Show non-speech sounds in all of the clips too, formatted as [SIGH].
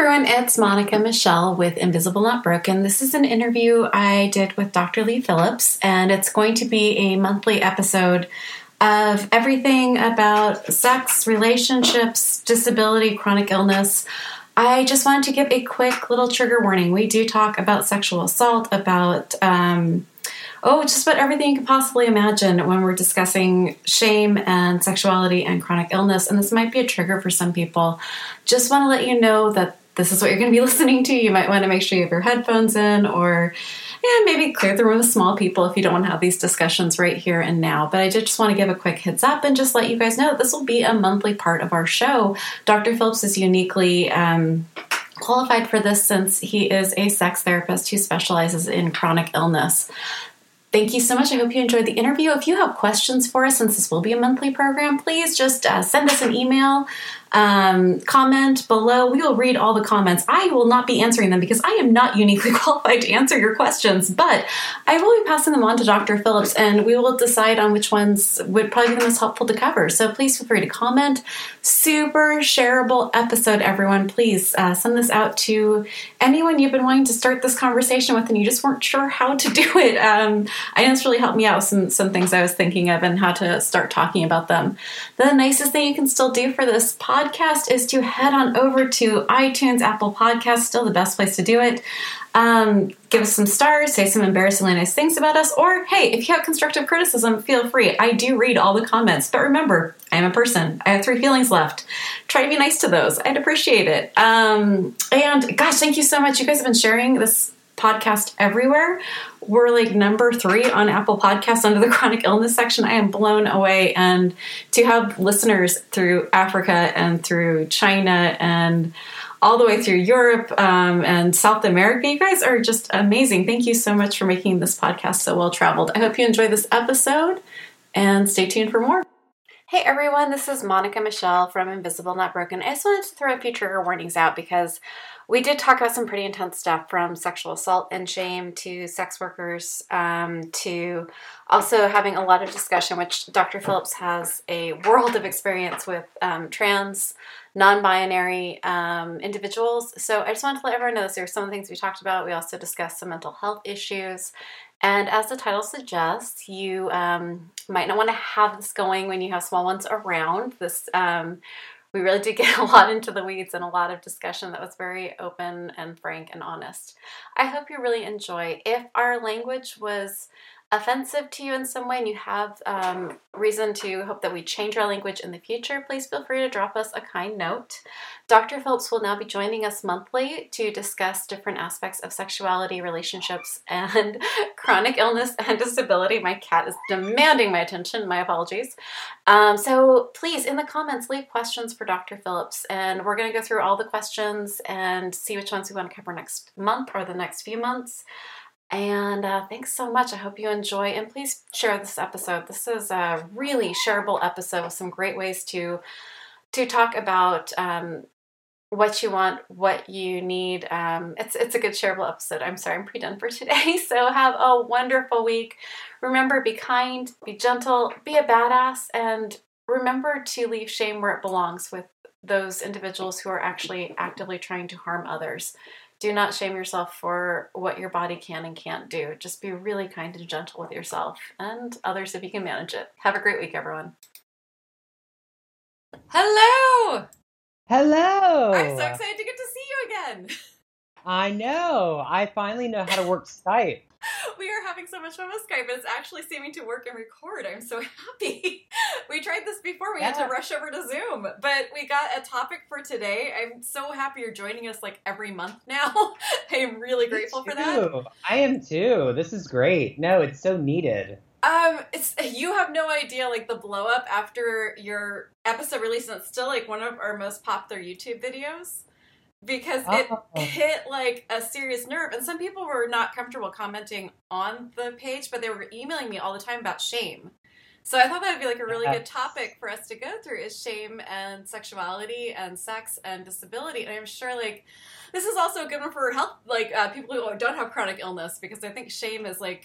everyone, it's Monica Michelle with Invisible Not Broken. This is an interview I did with Dr. Lee Phillips, and it's going to be a monthly episode of everything about sex, relationships, disability, chronic illness. I just wanted to give a quick little trigger warning. We do talk about sexual assault, about um, oh, just about everything you can possibly imagine when we're discussing shame and sexuality and chronic illness. And this might be a trigger for some people. Just want to let you know that this is what you're going to be [LAUGHS] listening to. You might want to make sure you have your headphones in or yeah, maybe clear the room with small people if you don't want to have these discussions right here and now. But I did just want to give a quick heads up and just let you guys know this will be a monthly part of our show. Dr. Phillips is uniquely um, qualified for this since he is a sex therapist who specializes in chronic illness. Thank you so much. I hope you enjoyed the interview. If you have questions for us, since this will be a monthly program, please just uh, send us an email um, comment below. We will read all the comments. I will not be answering them because I am not uniquely [LAUGHS] qualified to answer your questions, but I will be passing them on to Dr. Phillips and we will decide on which ones would probably be the most helpful to cover. So please feel free to comment. Super shareable episode, everyone. Please uh, send this out to anyone you've been wanting to start this conversation with and you just weren't sure how to [LAUGHS] do it. Um, I know it's really helped me out with some, some things I was thinking of and how to start talking about them. The nicest thing you can still do for this podcast podcast is to head on over to iTunes, Apple Podcasts, still the best place to do it. Um, give us some stars, say some embarrassingly nice things about us, or hey, if you have constructive criticism, feel free. I do read all the comments, but remember, I am a person. I have three feelings left. Try to be nice to those. I'd appreciate it. Um, and gosh, thank you so much. You guys have been sharing this podcast everywhere. We're like number three on Apple Podcasts under the chronic illness section. I am blown away. And to have listeners through Africa and through China and all the way through Europe um, and South America, you guys are just amazing. Thank you so much for making this podcast so well traveled. I hope you enjoy this episode and stay tuned for more. Hey everyone, this is Monica Michelle from Invisible Not Broken. I just wanted to throw a few trigger warnings out because we did talk about some pretty intense stuff from sexual assault and shame to sex workers um, to also having a lot of discussion, which Dr. Phillips has a world of experience with um, trans, non binary um, individuals. So I just wanted to let everyone know. There are some things we talked about. We also discussed some mental health issues. And as the title suggests, you um, might not want to have this going when you have small ones around. This um, we really did get [LAUGHS] a lot into the weeds and a lot of discussion that was very open and frank and honest. I hope you really enjoy. If our language was offensive to you in some way and you have um, reason to hope that we change our language in the future, please feel free to drop us a kind note. Dr. Phillips will now be joining us monthly to discuss different aspects of sexuality, relationships, [LAUGHS] and chronic illness and disability. My cat is demanding my attention. My apologies. Um, so please, in the comments, leave questions for Dr. Phillips, and we're going to go through all the questions and see which ones we want to cover next month or the next few months. And uh, thanks so much. I hope you enjoy. And please share this episode. This is a really shareable episode with some great ways to to talk about um, what you want, what you need. Um, it's it's a good shareable episode. I'm sorry, I'm pre done for today. [LAUGHS] So have a wonderful week. Remember, be kind, be gentle, be a badass, and remember to leave shame where it belongs with those individuals who are actually actively trying to harm others do not shame yourself for what your body can and can't do. Just be really kind and gentle with yourself and others if you can manage it. Have a great week, everyone. Hello! Hello! I'm so excited to get to see you again. [LAUGHS] I know. I finally know how to work Skype. We are having so much fun with Skype. It's actually seeming to work and record. I'm so [LAUGHS] happy. we tried this before. We yeah. had to rush over to Zoom, but we got a topic for today. I'm so happy you're joining us like every month [LAUGHS] now. I am really grateful for that. I am too. This is great. No, it's so needed. Um, it's you have no idea like the blow up after your episode release, and it's still like one of our most popular YouTube videos because it oh. hit like a serious nerve. And some people were not comfortable commenting on the page but they were emailing me all the time about shame. So i thought that would be like a really good topic for us to go through is shame and sexuality and sex and disability. And i'm sure like this is also a good one for health like uh, people who don't have chronic illness because i think shame has like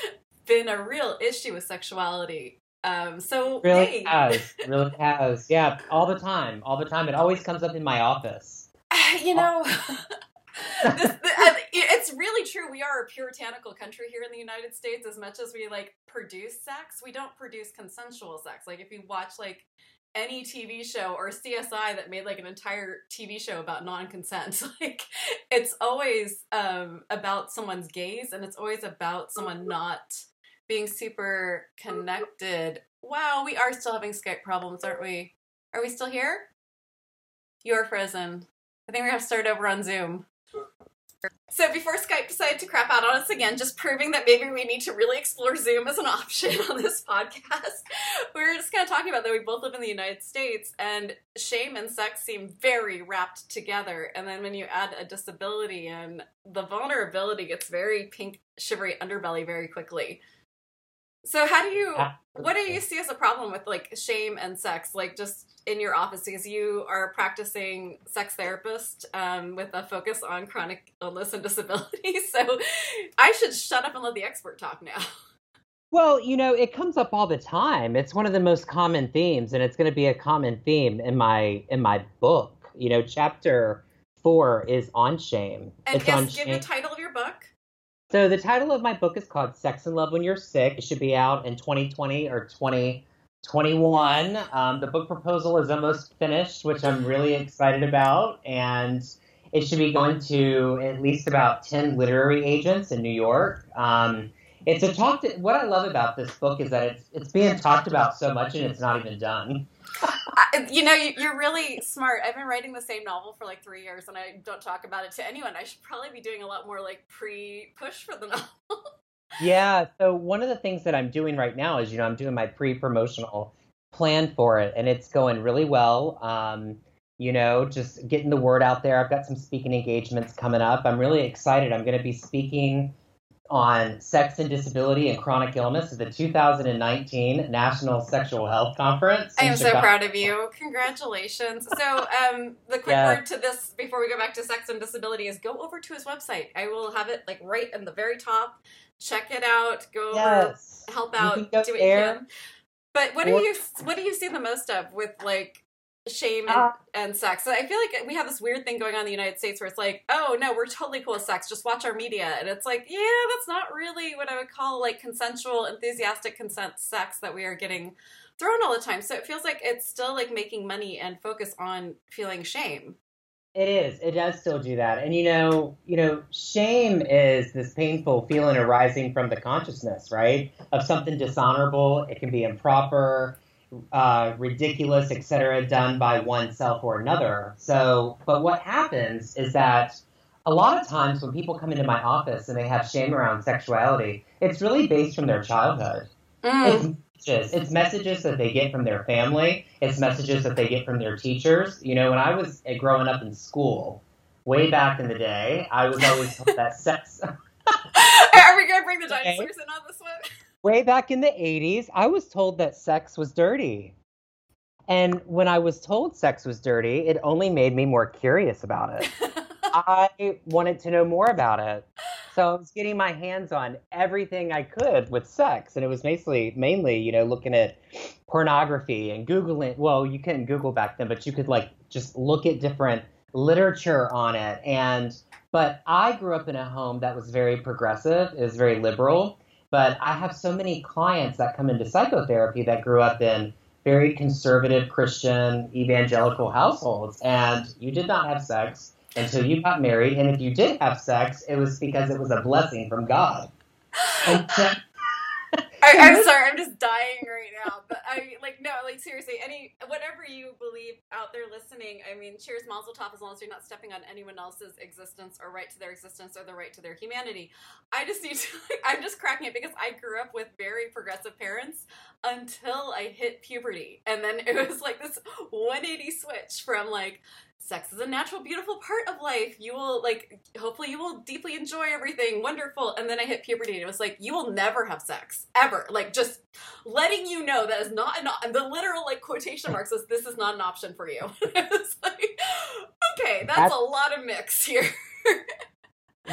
[LAUGHS] been a real issue with sexuality. Um, so really hey. has. [LAUGHS] Really has. Yeah all the time. All the time. It always comes up in my office [SIGHS] you know, [LAUGHS] this, uh, it's really true. We are a puritanical country here in the United States. As much as we like produce sex, we don't produce consensual sex. Like if you watch like any TV show or CSI that made like an entire TV show about non-consent, [LAUGHS] like it's always um, about someone's gaze, and it's always about someone not being super connected. Wow, we are still having Skype problems, aren't we? Are we still here? You are frozen. I think we're gonna start over on Zoom. So before Skype decided to crap out on us again, just proving that maybe we need to really explore Zoom as an [LAUGHS] option on this podcast, we were just kind of talking about that we both live in the United States and shame and sex seem very wrapped together. And then when you add a disability and the vulnerability gets very pink, shivery underbelly very quickly. So how do you what do you see as a problem with like shame and sex? Like just in your office because you are practicing sex therapist um, with a focus on chronic illness and [LAUGHS] disability. [LAUGHS] So I should shut up and let the expert talk now. Well, you know, it comes up all the time. It's one of the most common themes, and it's going to be a common theme in my in my book. You know, chapter four is on shame. And it's yes, on give shame. the title of your book. So the title of my book is called Sex and Love When You're Sick. It should be out in 2020 or 2021. Um, the book proposal is almost finished, which I'm really excited about, and it should be going to at least about 10 literary agents in New York. Um, it's a talk. To, what I love about this book is that it's it's being talked about so much and it's not even done. [LAUGHS] I, you know, you, you're really smart. I've been writing the same novel for like three years, and I don't talk about it to anyone. I should probably be doing a lot more like pre-push for the [LAUGHS] novel. Yeah. So one of the things that I'm doing right now is, you know, I'm doing my pre-promotional plan for it, and it's going really well. Um, you know, just getting the word out there. I've got some speaking engagements coming up. I'm really excited. I'm going to be speaking on sex and disability and chronic illness at the 2019 National Sexual Health Conference. I am so proud of you. Congratulations. So, um, the quick Yeah. word to this before we go back to sex and disability is go over to his website. I will have it like right in the very top. Check it out. Go over, Yes. help out, do what there. you can. But what do you what do you see the most of with like shame and, Uh, and sex? So I feel like we have this weird thing going on in the United States where it's like, oh no, we're totally cool with sex. Just watch our media, and it's like, yeah, that's not really what I would call like consensual, enthusiastic consent sex that we are getting thrown all the time. So it feels like it's still like making money and focus on feeling shame. It is. It does still do that. And you know, you know, shame is this painful feeling arising from the consciousness, right? Of something dishonorable. It can be improper, uh, ridiculous, etc., done by oneself or another. So, but what happens is that a lot of times when people come into my office and they have shame around sexuality, it's really based from their childhood. Mm. It's messages. It's messages that they get from their family. It's messages that they get from their teachers. You know, when I was growing up in school, way back in the day, I was always told that sex. [LAUGHS] Are we gonna bring the [LAUGHS] Okay. dinosaurs in on this one? Way back in the 80s, I was told that sex was dirty. And when I was told sex was dirty, it only made me more curious about it. [LAUGHS] I wanted to know more about it. So I was getting my hands on everything I could with sex. And it was basically mainly, you know, looking at pornography and Googling. Well, you couldn't Google back then, but you could like just look at different literature on it. And, but I grew up in a home that was very progressive, it was very liberal. But I have so many clients that come into psychotherapy that grew up in very conservative Christian evangelical households. And you did not have sex until you got married. And if you did have sex, it was because it was a blessing from God. [GASPS] And so, I, I'm sorry, I'm just dying right now. But I like no, like seriously, any whatever you believe out there listening. I mean, cheers, Mazel Tov, as long as you're not stepping on anyone else's existence or right to their existence or the right to their humanity. I just need to. Like, [LAUGHS] I'm just cracking it because I grew up with very progressive parents until I hit puberty, and then it was like this 180 switch from like sex is a natural beautiful part of life. You will like hopefully you will deeply enjoy everything wonderful. And then i hit puberty and it was like you will never have sex ever. Like just letting you know that is not an op- the literal like quotation marks this is not an option for you. [LAUGHS] It's like okay that's, That's- a lot of mix here. [LAUGHS]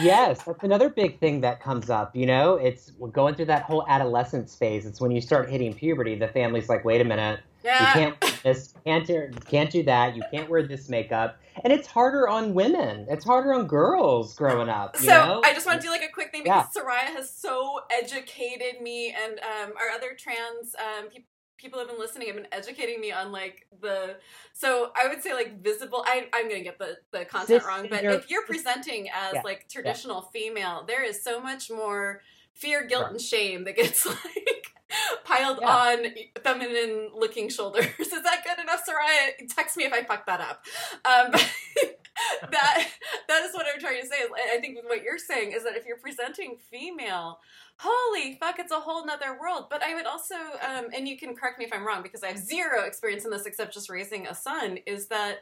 Yes, that's another big thing that comes up. You know, it's going through that whole adolescence phase. It's when you start hitting puberty, the family's like, wait a minute, Yeah. You can't this, can't do, can't do that. You can't wear this makeup, and it's harder on women. It's harder on girls growing up. so know? I just want to do like a quick thing because Soraya has so educated me, and um, our other trans um, people people have been listening have been educating me on like the so i would say like visible I, i'm gonna get the, the content wrong but if you're presenting as Yeah. like traditional female there is so much more fear guilt and shame that gets [LAUGHS] like [LAUGHS] piled Yeah. on feminine looking shoulders. [LAUGHS] Is that good enough soraya? Text me if i fuck that up. Um, [LAUGHS] that that is what i'm trying to say. I think what you're saying is that if you're presenting female holy fuck it's a whole nother world. But i would also um, and you can correct me if i'm wrong because i have zero experience in this except just raising a son is that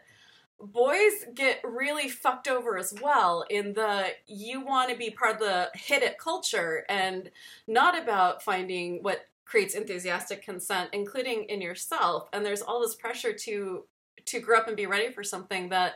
boys get really fucked over as well in the you want to be part of the hit it culture and not about finding what creates enthusiastic consent including in yourself. And there's all this pressure to to grow up and be ready for something that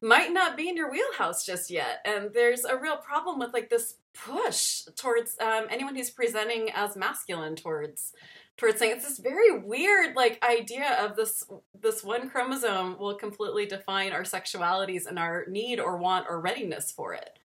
might not be in your wheelhouse just yet. And there's a real problem with like this push towards um, anyone who's presenting as masculine towards towards saying it's this very weird like idea of this this one chromosome will completely define our sexualities and our need or want or readiness for it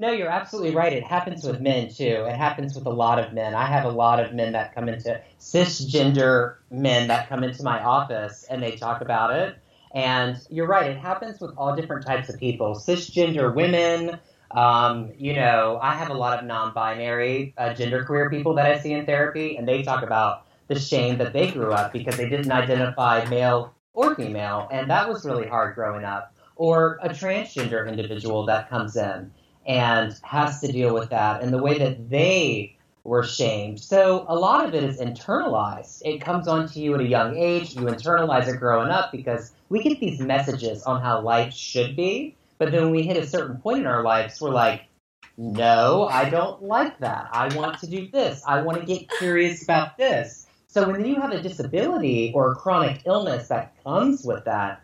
No, you're absolutely right. It happens with men too. It happens with a lot of men. I have a lot of men that come into cisgender men that come into my office and they talk about it. And you're right, it happens with all different types of people. Cisgender women, um, you know, I have a lot of non binary uh, genderqueer people that I see in therapy, and they talk about the shame that they grew up because they didn't identify male or female, and that was really hard growing up. Or a transgender individual that comes in and has to deal with that and the way that they were shamed. So a lot of it is internalized. It comes onto you at a young age. You internalize it growing up because we get these messages on how life should be. But then when we hit a certain point in our lives, we're like, no, I don't like that. I want to do this. I want to get curious about this. So when you have a disability or a chronic illness that comes with that,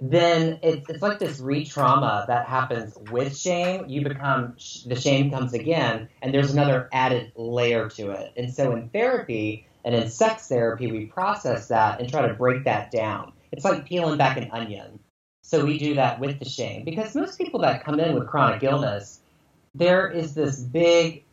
then it's, it's like this re-trauma that happens with shame. You become, the shame comes again, and there's another added layer to it. And so in therapy and in sex therapy, we process that and try to break that down. It's like peeling back an onion. So we do that with the shame because most people that come in with chronic illness, there is this big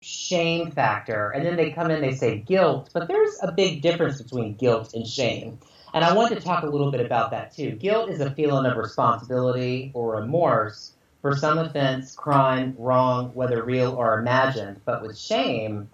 shame factor, and then they come in, they say guilt, but there's a big difference between guilt and shame. And I want to talk a little bit about that too. Guilt is a feeling of responsibility or remorse for some offense, crime, wrong, whether real or imagined. But with shame,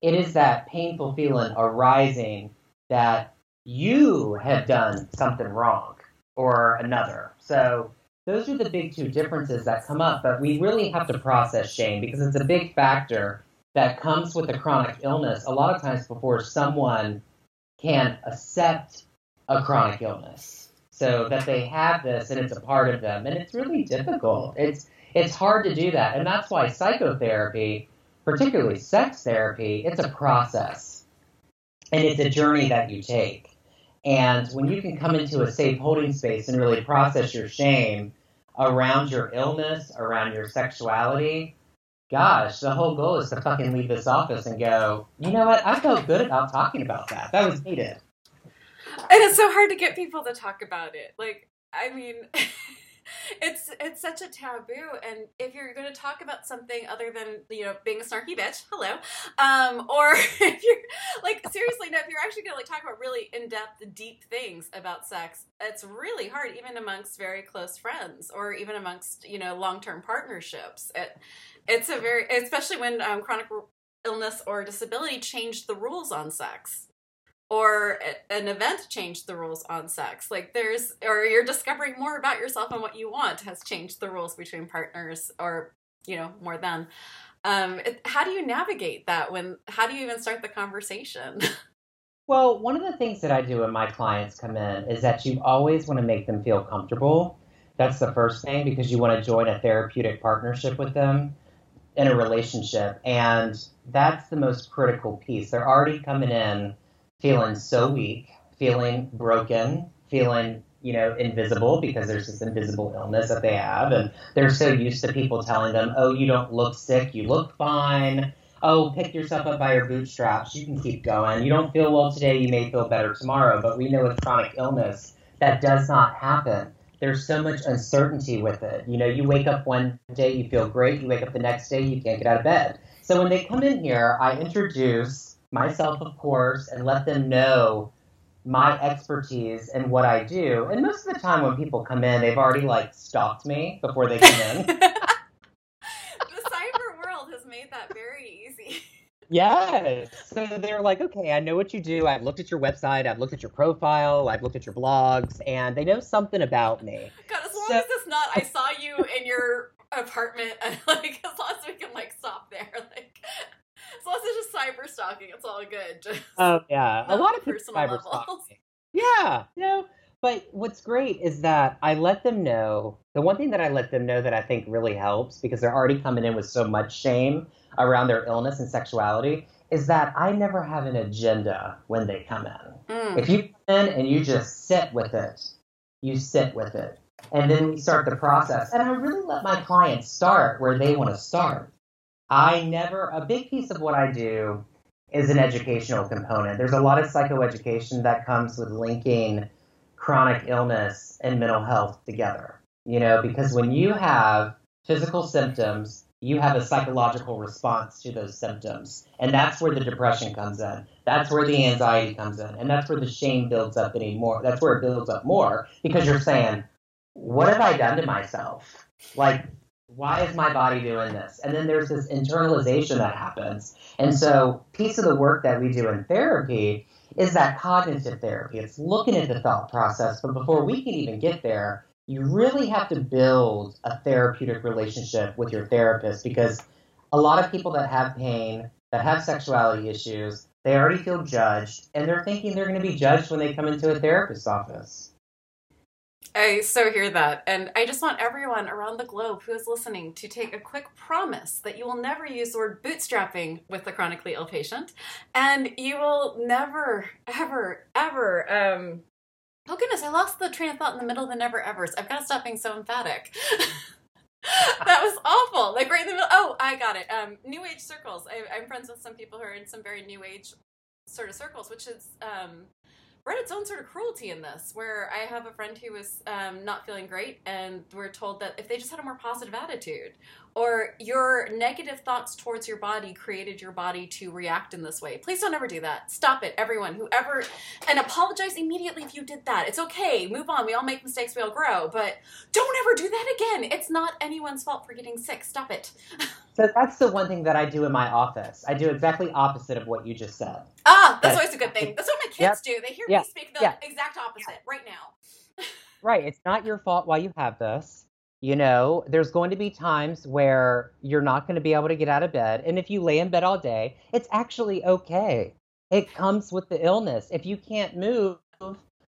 it is that painful feeling arising that you have done something wrong or another. So those are the big two differences that come up, but we really have to process shame because it's a big factor that comes with a chronic illness a lot of times before someone can accept a chronic illness. So that they have this and it's a part of them and it's really difficult. It's it's hard to do that. And that's why psychotherapy particularly sex therapy it's a process. And it's a journey that you take. And when you can come into a safe holding space and really process your shame around your illness around your sexuality gosh the whole goal is to fucking leave this office and go you know what? I felt good about talking about that. That was needed and it's so hard to get people to talk about it. Like i mean [LAUGHS] it's it's such a taboo. And if you're going to talk about something other than you know being a snarky bitch hello. Um or [LAUGHS] if you're like seriously no if you're actually going to like talk about really in-depth deep things about sex it's really hard even amongst very close friends or even amongst you know long-term partnerships. It it's a very especially when um, chronic illness or disability changed the rules on sex or an event changed the rules on sex like there's or you're discovering more about yourself and what you want has changed the rules between partners or you know more than um how do you navigate that when how do you even start the conversation [LAUGHS] Well, one of the things that I do when my clients come in is that you always want to make them feel comfortable. That's the first thing because you want to join a therapeutic partnership with them in a relationship. And that's the most critical piece. They're already coming in feeling so weak, feeling broken, feeling, you know, invisible because there's this invisible illness that they have. And they're so used to people telling them, oh, you don't look sick, you look fine. oh, pick yourself up by your bootstraps. You can keep going. You don't feel well today, you may feel better tomorrow. But we know with chronic illness, that does not happen. There's so much uncertainty with it. You know, you wake up one day, you feel great. You wake up the next day, you can't get out of bed. So when they come in here, I introduce myself, of course, and let them know my expertise and what I do. And most of the time when people come in, they've already like stalked me before they come in. [LAUGHS] the cyber world has made that very easy. Yes. So they're like, okay, I know what you do. I've looked at your website. I've looked at your profile. I've looked at your blogs, and they know something about me. God, as long so, as it's not, I saw you in your apartment, [LAUGHS] like, as long as we can like stop there, like, long as it's just cyber stalking, it's all good. [LAUGHS] Just oh yeah, a lot of people cyber stalking. Yeah, you know. But what's great is that I let them know. The one thing that I let them know that I think really helps because they're already coming in with so much shame around their illness and sexuality is that I never have an agenda when they come in. Mm. If you come in and you just sit with it, you sit with it. And then we start the process. And I really let my clients start where they want to start. I never, a big piece of what I do is an educational component. There's a lot of psychoeducation that comes with linking chronic illness and mental health together. You know, because when you have physical symptoms, you have a psychological response to those symptoms. And that's where the depression comes in. That's where the anxiety comes in. And that's where the shame builds up anymore. That's where it builds up more because you're saying, what have I done to myself? Like, why is my body doing this? And then there's this internalization that happens. And so, piece of the work that we do in therapy is that cognitive therapy. It's looking at the thought process, but before we can even get there, you really have to build a therapeutic relationship with your therapist because a lot of people that have pain, that have sexuality issues, they already feel judged and they're thinking they're going to be judged when they come into a therapist's office. I so hear that. And I just want everyone around the globe who is listening to take a quick promise that you will never use the word bootstrapping with the chronically ill patient. And you will never, ever, ever, um, oh goodness, I lost the train of thought in the middle of the never evers. I've got to stop being so emphatic. [LAUGHS] that was awful. Like right in the middle. Oh, I got it. Um, new age circles. I, am friends with some people who are in some very new age sort of circles, which is um, bred its own sort of cruelty in this, where I have a friend who was um, not feeling great, and we're told that if they just had a more positive attitude, or your negative thoughts towards your body created your body to react in this way. Please don't ever do that. Stop it, everyone. Whoever, and apologize immediately if you did that. It's okay. Move on. We all make mistakes. We all grow. But don't ever do that again. It's not anyone's fault for getting sick. Stop it. [LAUGHS] so that's the one thing that I do in my office. I do exactly opposite of what you just said. Ah, that's, always a good thing. That's what my kids yep. do. They hear me speak the exact opposite right now. [LAUGHS] right. It's not your fault why you have this you know, there's going to be times where you're not going to be able to get out of bed. And if you lay in bed all day, it's actually okay. It comes with the illness. If you can't move,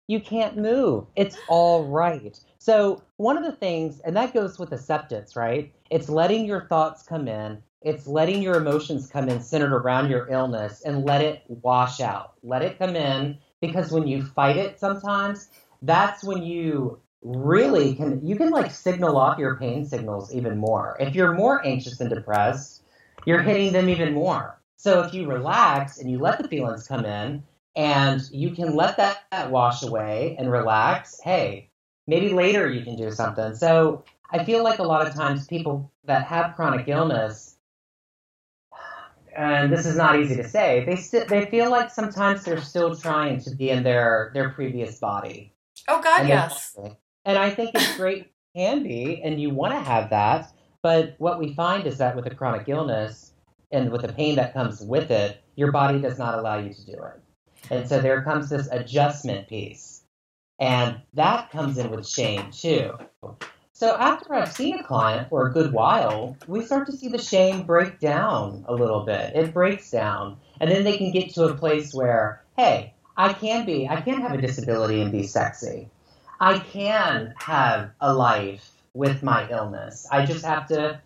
you can't move. It's all right. So, one of the things, and that goes with acceptance, right? It's letting your thoughts come in, it's letting your emotions come in centered around your illness and let it wash out. Let it come in because when you fight it sometimes, that's when you really can you can like signal off your pain signals even more. If you're more anxious and depressed, you're hitting them even more. So if you relax and you let the feelings come in and you can let that, that wash away and relax, hey, maybe later you can do something. So I feel like a lot of times people that have chronic illness and this is not easy to say. They st- they feel like sometimes they're still trying to be in their their previous body. Oh God, yes. And I think it's great, can be, and you want to have that. But what we find is that with a chronic illness and with the pain that comes with it, your body does not allow you to do it. And so there comes this adjustment piece. And that comes in with shame too. So after I've seen a client for a good while, we start to see the shame break down a little bit. It breaks down. And then they can get to a place where, hey, I can be, I can have a disability and be sexy. I can have a life with my illness. I just have to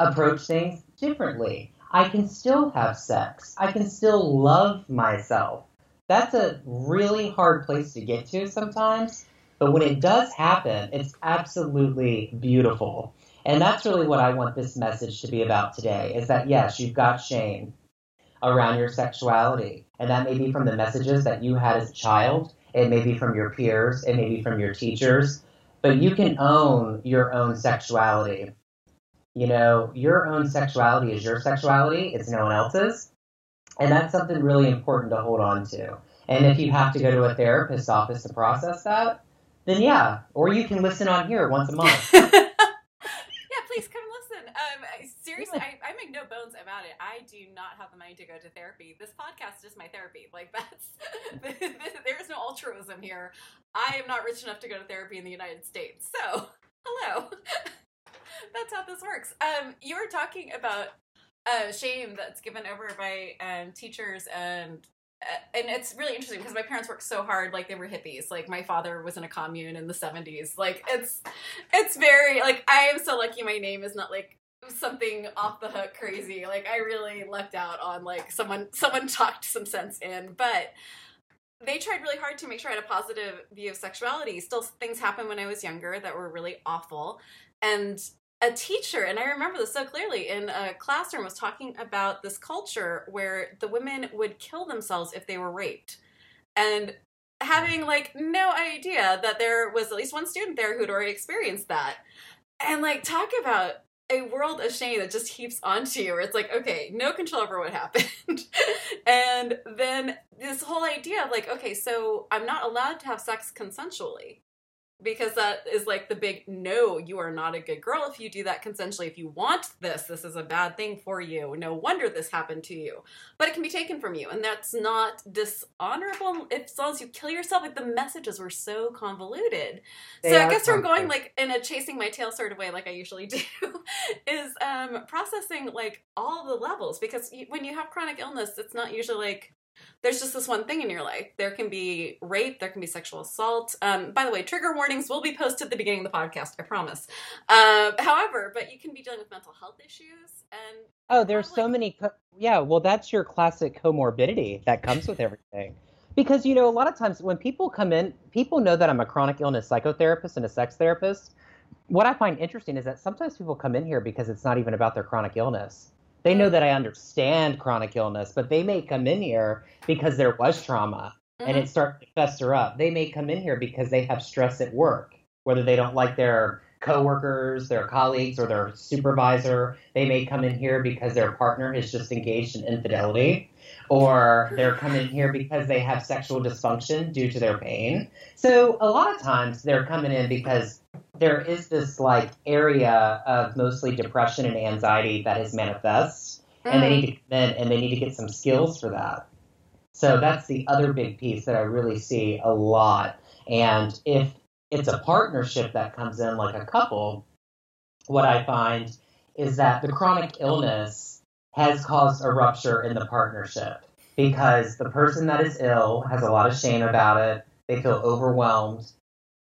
approach things differently. I can still have sex. I can still love myself. That's a really hard place to get to sometimes, but when it does happen, it's absolutely beautiful. And that's really what I want this message to be about today is that yes, you've got shame around your sexuality. And that may be from the messages that you had as a child, it may be from your peers, it may be from your teachers, but you can own your own sexuality. You know, your own sexuality is your sexuality, it's no one else's. And that's something really important to hold on to. And if you have to go to a therapist's office to process that, then yeah, or you can listen on here once a month. [LAUGHS] yeah, please come listen. Um, seriously, I, I, make no bones about it. I do not have the money to go to therapy. This podcast is my therapy. Like [LAUGHS] that's [LAUGHS] there is no altruism here. I am not rich enough to go to therapy in the United States. So, [LAUGHS] hello. that's how this works. Um, you were talking about uh, shame that's given over by um, teachers and and it's really interesting because my parents worked so hard like they were hippies like my father was in a commune in the 70s like it's it's very like i am so lucky my name is not like something off the hook crazy like i really lucked out on like someone someone talked some sense in but they tried really hard to make sure i had a positive view of sexuality still things happened when i was younger that were really awful and a teacher, and I remember this so clearly in a classroom, was talking about this culture where the women would kill themselves if they were raped. And having like no idea that there was at least one student there who'd already experienced that. And like talk about a world of shame that just heaps onto you where it's like, okay, no control over what happened. [LAUGHS] and then this whole idea of like, okay, so I'm not allowed to have sex consensually because that is like the big no you are not a good girl if you do that consensually. If you want this this is a bad thing for you. No wonder this happened to you. But it can be taken from you and that's not dishonorable if as long as you kill yourself. Like the messages were so convoluted. They so i guess from going like in a chasing my tail sort of way like i usually do [LAUGHS] is um processing like all the levels because when you have chronic illness it's not usually like there's just this one thing in your life. There can be rape, there can be sexual assault. Um, by the way, trigger warnings will be posted at the beginning of the podcast, I promise. Uh, however, but you can be dealing with mental health issues and. Oh, there's probably... so many. Co- yeah, well, that's your classic comorbidity that comes with everything. Because, you know, a lot of times when people come in, people know that I'm a chronic illness psychotherapist and a sex therapist. What I find interesting is that sometimes people come in here because it's not even about their chronic illness they know that I understand chronic illness, but they may come in here because there was trauma mm-hmm. and it starts to fester up. They may come in here because they have stress at work, whether they don't like their coworkers, their colleagues, or their supervisor. They may come in here because their partner is just engaged in infidelity, or they're coming here because they have sexual dysfunction due to their pain. So a lot of times they're coming in because there is this like area of mostly depression and anxiety that is manifest, mm. and they need to in and they need to get some skills for that. So that's the other big piece that I really see a lot. And if it's a partnership that comes in like a couple, what I find is that the chronic illness has caused a rupture in the partnership because the person that is ill has a lot of shame about it. They feel overwhelmed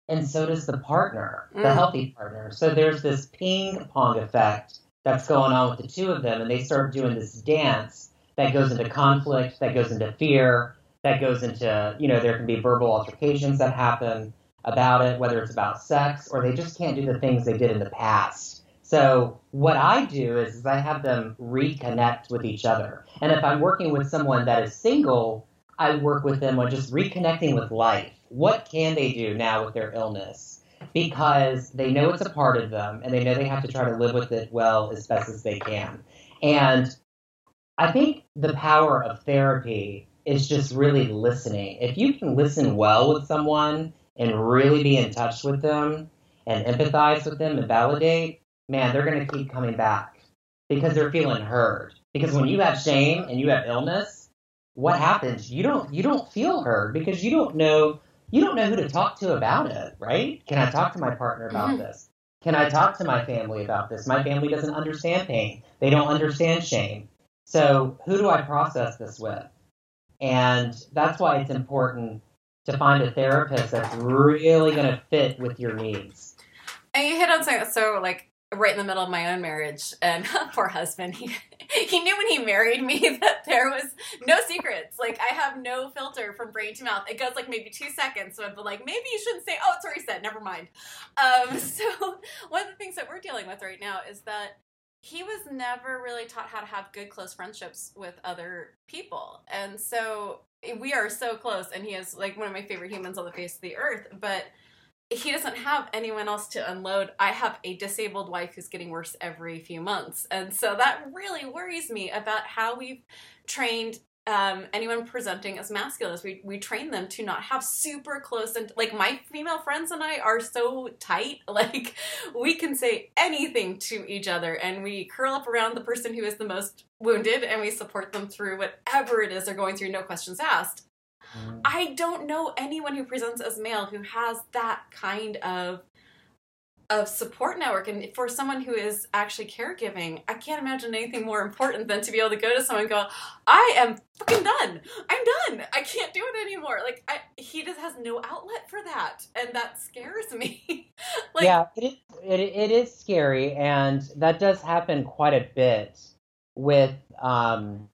and so does the partner, the mm. healthy partner. So there's this ping pong effect that's going on with the two of them, and they start doing this dance that goes into conflict, that goes into fear, that goes into, you know, there can be verbal altercations that happen about it, whether it's about sex or they just can't do the things they did in the past. So what I do is, is I have them reconnect with each other. And if I'm working with someone that is single, I work with them on just reconnecting with life what can they do now with their illness? Because they know it's a part of them and they know they have to try to live with it well as best as they can. And I think the power of therapy is just really listening. If you can listen well with someone and really be in touch with them and empathize with them and validate, man, they're going to keep coming back because they're feeling heard. Because when you have shame and you have illness, what happens? You don't you don't feel heard because you don't know you don't know who to talk to about it, right? Can I talk to my partner about mm-hmm. this? Can I talk to my family about this? My family doesn't understand pain. They don't understand shame. So who do I process this with? And that's why it's important to find a therapist that's really going to fit with your needs. And you hit on something so like right in the middle of my own marriage, and [LAUGHS] poor husband, he he knew when he married me [LAUGHS] that there was no secrets. Like I have no filter from brain to mouth. It goes like maybe two seconds, so be like, maybe you shouldn't say. Oh, it's already said. Never mind. Um, [LAUGHS] so one of the things that we're dealing with right now is that he was never really taught how to have good close friendships with other people and so we are so close and he is like one of my favorite humans on the face of the earth but he doesn't have anyone else to unload. I have a disabled wife who's getting worse every few months. And so that really worries me about how we've trained um, anyone presenting as masculine. We, we train them to not have super close and like my female friends and i are so tight. [LAUGHS] Like we can say anything to each other and we curl up around the person who is the most wounded and we support them through whatever it is they're going through no questions asked. I don't know anyone who presents as male who has that kind of of support network. And for someone who is actually caregiving i can't imagine anything more important than to be able to go to someone and go i am fucking done. I'm done. I can't do it anymore. Like I, he just has no outlet for that. And that scares me. [LAUGHS] Like, yeah it is, it, it is scary. And that does happen quite a bit with um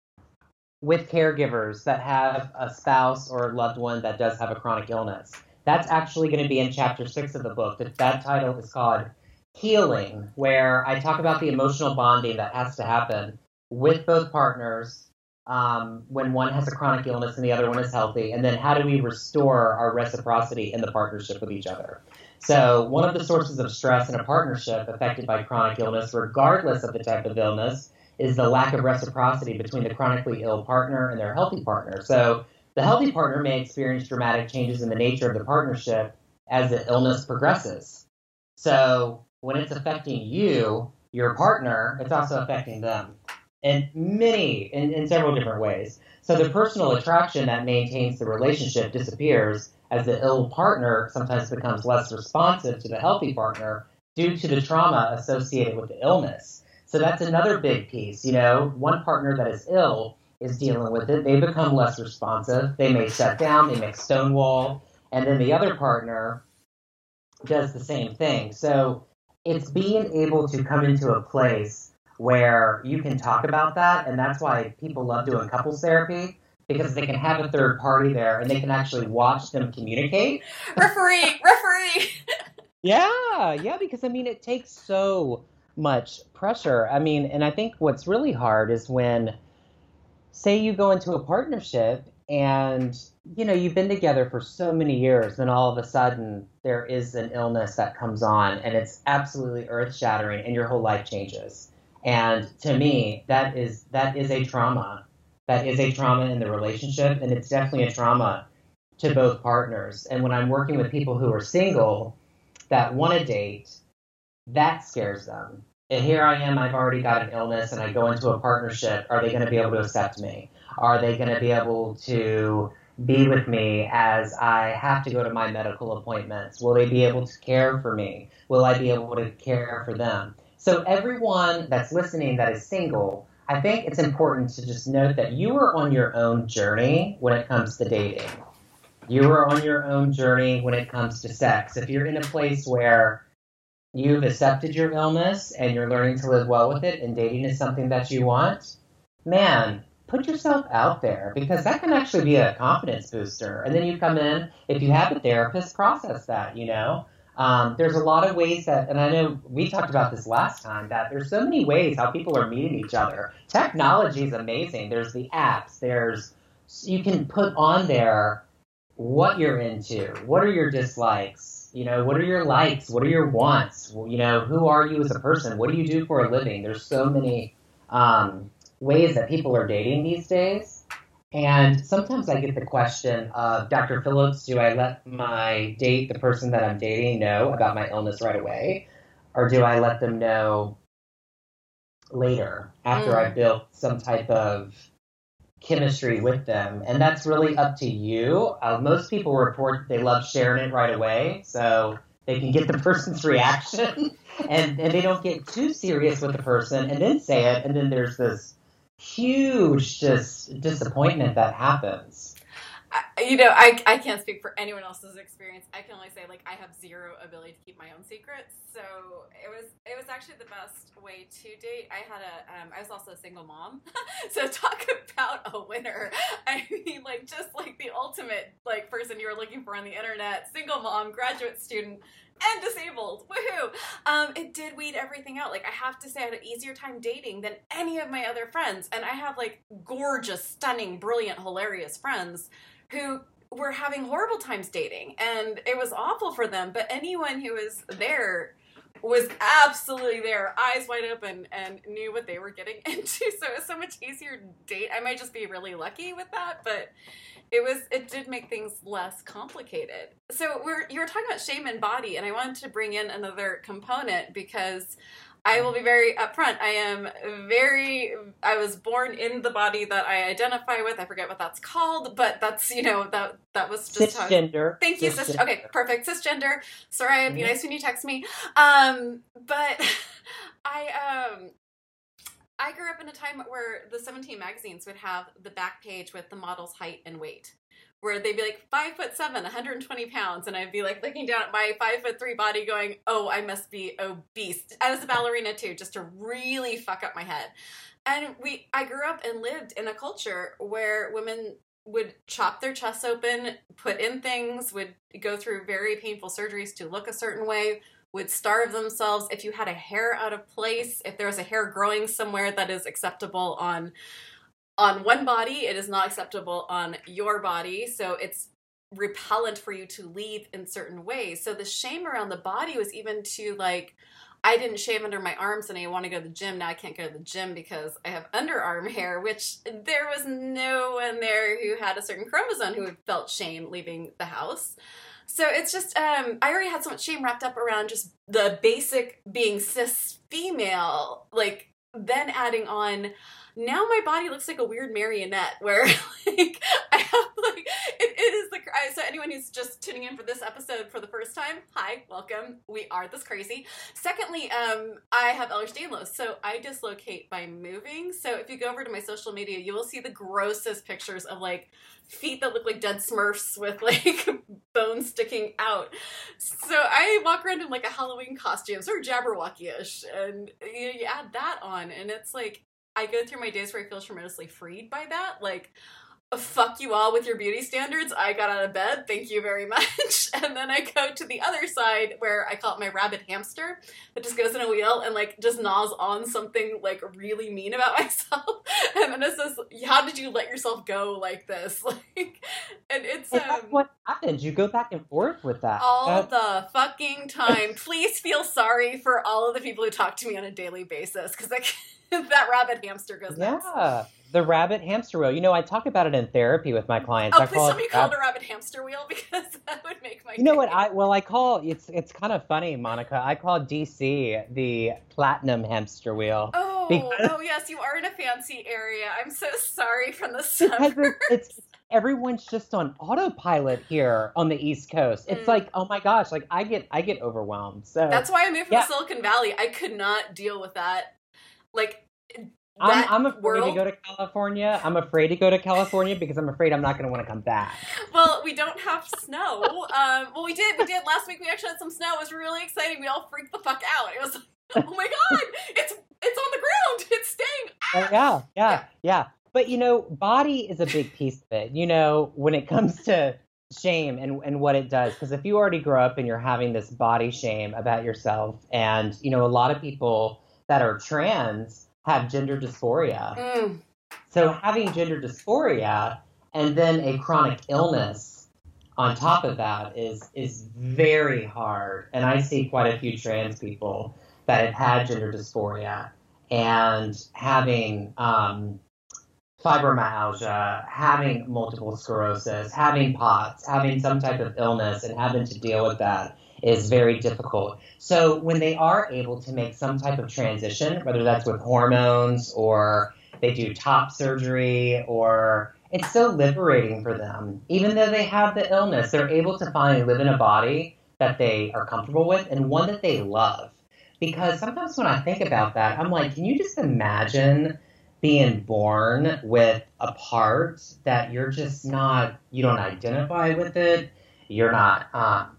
with caregivers that have a spouse or loved one that does have a chronic illness that's actually going to be in chapter six of the book. That, that title is called Healing, where I talk about the emotional bonding that has to happen with both partners um, when one has a chronic illness and the other one is healthy, and then how do we restore our reciprocity in the partnership with each other. So, one of the sources of stress in a partnership affected by chronic illness, regardless of the type of illness, is the lack of reciprocity between the chronically ill partner and their healthy partner. So, the healthy partner may experience dramatic changes in the nature of the partnership as the illness progresses. So when it's affecting you, your partner, it's also affecting them in many, in, in several different ways. So the personal attraction that maintains the relationship disappears as the ill partner sometimes becomes less responsive to the healthy partner due to the trauma associated with the illness. So that's another big piece. You know, one partner that is ill is dealing with it. They become less responsive. They may shut down, they may stonewall, and then the other partner does the same thing. So it's being able to come into a place where you can talk about that, and that's why people love doing couples therapy because they can have a third party there and they can actually watch them communicate. Referee, referee. [LAUGHS] yeah, yeah, because I mean, it takes so much pressure. I mean, and I think what's really hard is when say you go into a partnership and you know you've been together for so many years and all of a sudden there is an illness that comes on and it's absolutely earth shattering and your whole life changes. And to me that is that is a trauma. That is a trauma in the relationship and it's definitely a trauma to both partners. And when i'm working with people who are single that want to date that scares them and here I am, I've already got an illness and I go into a partnership. Are they going to be able to accept me? Are they going to be able to be with me as I have to go to my medical appointments? Will they be able to care for me? Will I be able to care for them? So, everyone that's listening that is single, I think it's important to just note that you are on your own journey when it comes to dating. You are on your own journey when it comes to sex. If you're in a place where you've accepted your illness and you're learning to live well with it and dating is something that you want, man, put yourself out there because that can actually be a confidence booster. And then you come in, if you have a therapist, process that, you know. Um, there's a lot of ways that, and I know we talked about this last time, that there's so many ways how people are meeting each other. Technology is amazing. There's the apps, there's, you can put on there what you're into, what are your dislikes, you know, what are your likes? What are your wants? You know, who are you as a person? What do you do for a living? There's so many um, ways that people are dating these days. And sometimes I get the question of, Dr. Phillips, do I let my date, the person that I'm dating, know about my illness right away? Or do I let them know later after mm. I've built some type of chemistry with them, and that's really up to you. Uh, most people report they love sharing it right away, so they can get the [LAUGHS] person's reaction, [LAUGHS] and and they don't get too serious with the person, and then say it, and then there's this huge just disappointment that happens. You know, I, I can't speak for anyone else's experience. I can only say like I have zero ability to keep my own secrets. So it was it was actually the best way to date. I had a um, I was also a single mom. [LAUGHS] so talk about a winner. I mean, like just like the ultimate like person you were looking for on the internet. Single mom, graduate student, and disabled. Woohoo! Um, it did weed everything out. Like I have to say, I had an easier time dating than any of my other friends, and I have like gorgeous, stunning, brilliant, hilarious friends who were having horrible times dating, and it was awful for them. But anyone who was there was absolutely there, eyes wide open, and knew what they were getting [LAUGHS] into. So it was so much easier to date. I might just be really lucky with that, but it was it did make things less complicated. So we're you were talking about shame and body, and I wanted to bring in another component because I will be very upfront. I am very. I was born in the body that I identify with. I forget what that's called, but that's you know that that was just cisgender. How, thank you, cis. Okay, perfect. Cisgender. Sorry, it'd be mm-hmm. nice when you text me. Um, but [LAUGHS] I um I grew up in a time where the 17 magazines would have the back page with the model's height and weight, where they'd be like five foot seven, 120 pounds, and I'd be like looking down at my five foot three body, going, "Oh, I must be obese." I was a ballerina too, just to really fuck up my head. And we, I grew up and lived in a culture where women would chop their chests open, put in things, would go through very painful surgeries to look a certain way, would starve themselves if you had a hair out of place if there was a hair growing somewhere that is acceptable on on one body it is not acceptable on your body so it's repellent for you to leave in certain ways so the shame around the body was even to like I didn't shave under my arms and I want to go to the gym. Now I can't go to the gym because I have underarm [LAUGHS] hair, which there was no one there who had a certain chromosome who felt shame leaving the house. So it's just um, I already had so much shame wrapped up around just the basic being cis female, like then adding on now my body looks like a weird marionette where [LAUGHS] like I have like it, it is the so anyone who's just tuning in for this episode for the first time, hi, welcome. We are this crazy. Secondly, um, I have Ehlers-Danlos, so I dislocate by moving. So if you go over to my social media, you will see the grossest pictures of like feet that look like dead Smurfs with [LAUGHS] like bones sticking out. So I walk around in like a Halloween costume, sort of Jabberwocky-ish, and you, you add that on, and it's like I go through my days where I feel tremendously freed by that. Like, fuck you all with your beauty standards. I got out of bed. Thank you very [LAUGHS] much. And then I go to the other side where I call it my rabid hamster that just goes in a wheel and like just gnaws on something like really mean about [LAUGHS] myself. And then it says, How did you let yourself go like this? [LAUGHS] Like, and it's um, what happens. You go back and forth with that all That's... the fucking time. Please feel sorry for all of the people who talk to me on a daily basis because I. that rabbit hamster goes nuts. The rabbit hamster wheel. You know, I talk about it in therapy with my clients. Oh, I please tell me you call it a rabbit hamster wheel [LAUGHS] because that would make my. You know what? I well, I call it's it's kind of funny, Monica. I call DC the platinum hamster wheel. Oh, because, oh yes, you are in a fancy area. I'm so sorry from the. It's, it's everyone's just on autopilot here on the East Coast. It's mm. like, oh my gosh, like I get I get overwhelmed. So that's why I moved from yeah. Silicon Valley. I could not deal with that like I'm, I'm, afraid world... to go to California. I'm afraid to go to California because I'm afraid I'm not going to want to come back. Well, we don't have snow. um, well, we did. We did last week. We actually had some snow. It was really exciting. We all freaked the fuck out. It was like, [LAUGHS] oh my god, it's it's on the ground. It's staying. Oh, yeah, yeah, yeah. But you know, body is a big piece of it. You know, when it comes to shame and, and what it does because if you already grow up and you're having this body shame about yourself and you know a lot of people that are trans have gender dysphoria. Mm. So having gender dysphoria and then a chronic illness on top of that is is very hard. And I see quite a few trans people that have had gender dysphoria and having um, fibromyalgia, having multiple sclerosis, having POTS, having some type of illness, and having to deal with that is very difficult. So when they are able to make some type of transition, whether that's with hormones or they do top surgery or it's so liberating for them. Even though they have the illness, they're able to finally live in a body that they are comfortable with and one that they love. Because sometimes when I think about that, I'm like, can you just imagine being born with a part that you're just not, you don't identify with it. You're not, um,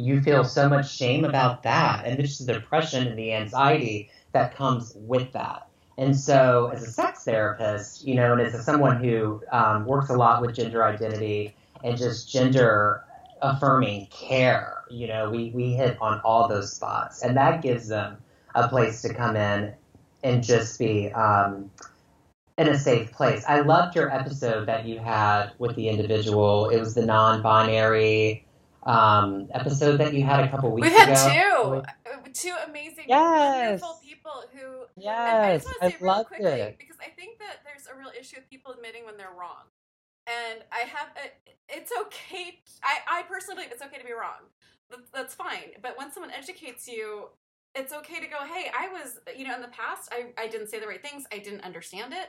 you feel so much shame about that. And just the depression and the anxiety that comes with that. And so, as a sex therapist, you know, and as a, someone who um, works a lot with gender identity and just gender affirming care, you know, we, we hit on all those spots. And that gives them a place to come in and just be um, in a safe place. I loved your episode that you had with the individual. It was the non-binary um, episode that you had a couple weeks ago. We had ago. two, two amazing, yes. wonderful people who. Yes, I, I loved quickly, it because I think that there's a real issue with people admitting when they're wrong, and I have. A, it's okay. I I personally believe it's okay to be wrong. That's fine. But when someone educates you it's okay to go, hey, I was, you know, in the past, I, I didn't say the right things. I didn't understand it.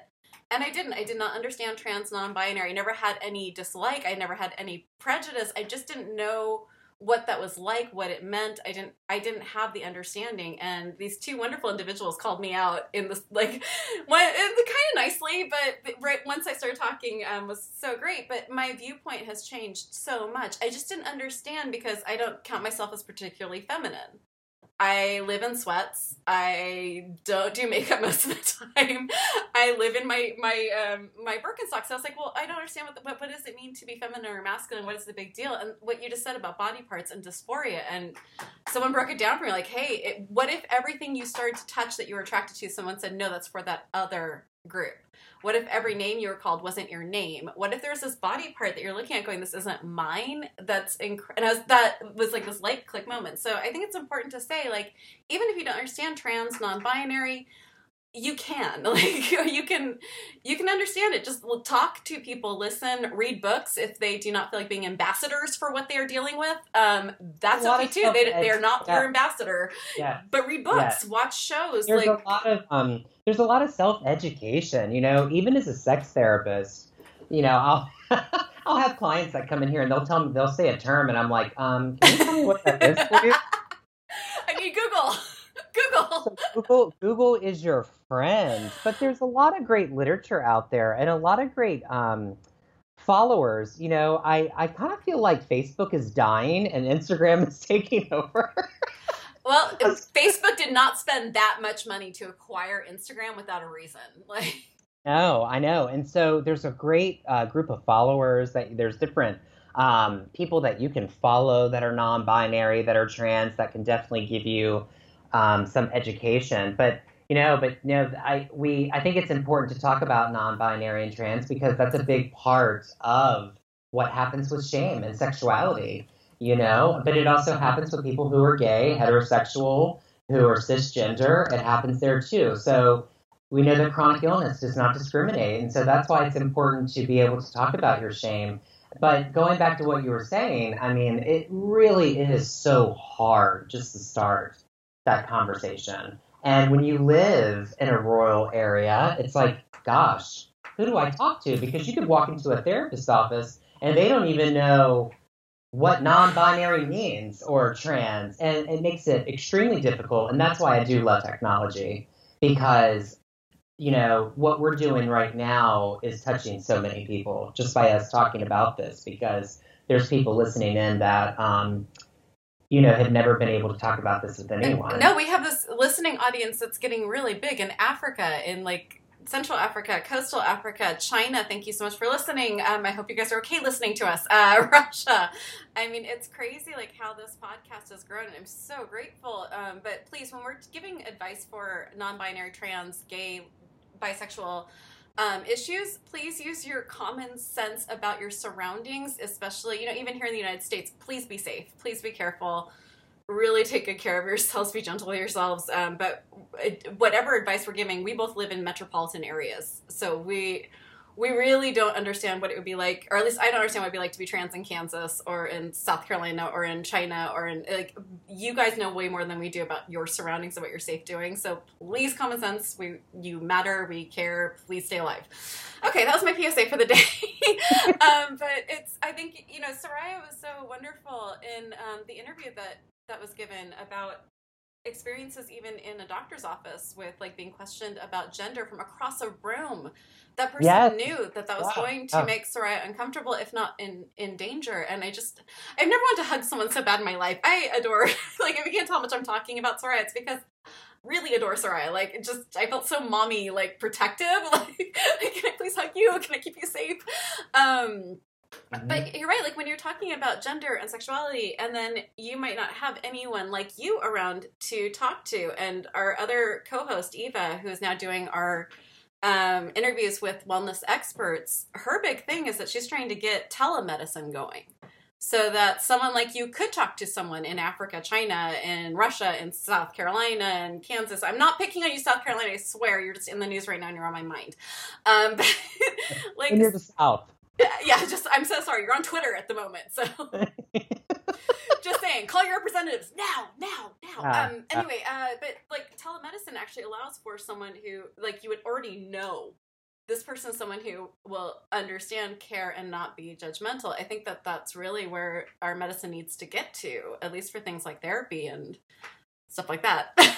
And I didn't. I did not understand trans non binary. Never had any dislike. I never had any prejudice. I just didn't know what that was like, what it meant. I didn't I didn't have the understanding. And these two wonderful individuals called me out in this like one kind of nicely, but right once I started talking um, was so great. But my viewpoint has changed so much. I just didn't understand because I don't count myself as particularly feminine. I live in sweats. I don't do makeup [LAUGHS] most of the time. I live in my my um, my Birkenstocks. So I was like, well, I don't understand what, the, what what does it mean to be feminine or masculine? What is the big deal? And what you just said about body parts and dysphoria, and someone broke it down for me, like, hey, it, what if everything you started to touch that you were attracted to, someone said, no, that's for that other group. What if every name you were called wasn't your name? What if there's this body part that you're looking at going, this isn't mine? That's inc- and was, that was like this light click moment. So I think it's important to say, like, even if you don't understand trans, non-binary, you can [LAUGHS] like you can you can understand it. Just talk to people listen read books if they do not feel like being ambassadors for what they are dealing with. Um that's okay too. They, they are not yeah. your ambassador yeah. but read books watch shows there's like a lot of um there's a lot of self-education you know even as a sex therapist you know i'll [LAUGHS] i'll have clients that come in here and they'll tell me they'll say a term and i'm like um can you tell me what that is please [LAUGHS] i need google Google. So Google Google is your friend, but there's a lot of great literature out there and a lot of great um, followers. You know, I I kind of feel like Facebook is dying and Instagram [LAUGHS] is taking over. well, [LAUGHS] Facebook did not spend that much money to acquire Instagram without a reason. [LAUGHS] Like. No, I know, and so there's a great uh, group of followers that there's different um, people that you can follow that are non-binary, that are trans, that can definitely give you um, some education. But you know, but you know, I we I think it's important to talk about non-binary and trans because that's a big part of what happens with shame and sexuality. You know, but it also happens with people who are gay, heterosexual, who are cisgender. It happens there too. So we know that chronic illness does not discriminate, and so that's why it's important to be able to talk about your shame. But going back to what you were saying, I mean, it really is so hard just to start that conversation. And when you live in a rural area, it's like, gosh, who do I talk to? Because you could walk into a therapist's office and they don't even know what non binary means or trans. And it makes it extremely difficult. And that's why I do love technology because, you know, what we're doing right now is touching so many people just by us talking about this because there's people listening in that um, you know, had never been able to talk about this with anyone. No, we have this listening audience that's getting really big in Africa, in like Central Africa, Coastal Africa, China. Thank you so much for listening. Um, I hope you guys are okay listening to us. Uh, [LAUGHS] Russia. I mean, it's crazy like how this podcast has grown, and I'm so grateful. Um, but please, when we're giving advice for non-binary, trans, gay, bisexual um, issues, please use your common sense about your surroundings, especially, you know, even here in the United States. Please be safe. Please be careful. Really take good care of yourselves. Be gentle with yourselves. Um, but whatever advice we're giving, we both live in metropolitan areas. So we we really don't understand what it would be like, or at least I don't understand what it'd be like to be trans in Kansas or in South Carolina or in China or in like you guys know way more than we do about your surroundings and what you're safe doing. So please, common sense, we you matter, we care. Please stay alive. Okay, that was my PSA for the day. [LAUGHS] um, but it's I think you know Soraya was so wonderful in um, the interview that that was given about experiences even in a doctor's office with like being questioned about gender from across a room that person Yes. knew that that was Yeah. going to Yeah. make Soraya uncomfortable, if not in in danger. And I just, I've never wanted to hug someone so bad in my life. I adore, [LAUGHS] like, if you can't tell how much I'm talking about Soraya, it's because really adore Soraya. Like, it just, I felt so mommy, like, protective. [LAUGHS] Like, can I please hug you? Can I keep you safe? Um, Mhm. but you're right, like when you're talking about gender and sexuality, and then you might not have anyone like you around to talk to. And our other co host, Eva, who is now doing our um, interviews with wellness experts, her big thing is that she's trying to get telemedicine going. So that someone like you could talk to someone in Africa, China, in Russia, in South Carolina, and Kansas. I'm not picking on you, South Carolina. I swear, you're just in the news right now, and you're on my mind. Um, [LAUGHS] but, like, and you're the South. [LAUGHS] yeah, just I'm so sorry. You're on Twitter at the moment, so [LAUGHS] [LAUGHS] just saying, call your representatives now, now, now. Ah, um, anyway, uh, but like telemedicine actually allows for someone who, like, you would already know this person is someone who will understand care and not be judgmental. I think that that's really where our medicine needs to get to, at least for things like therapy and stuff like that. [LAUGHS]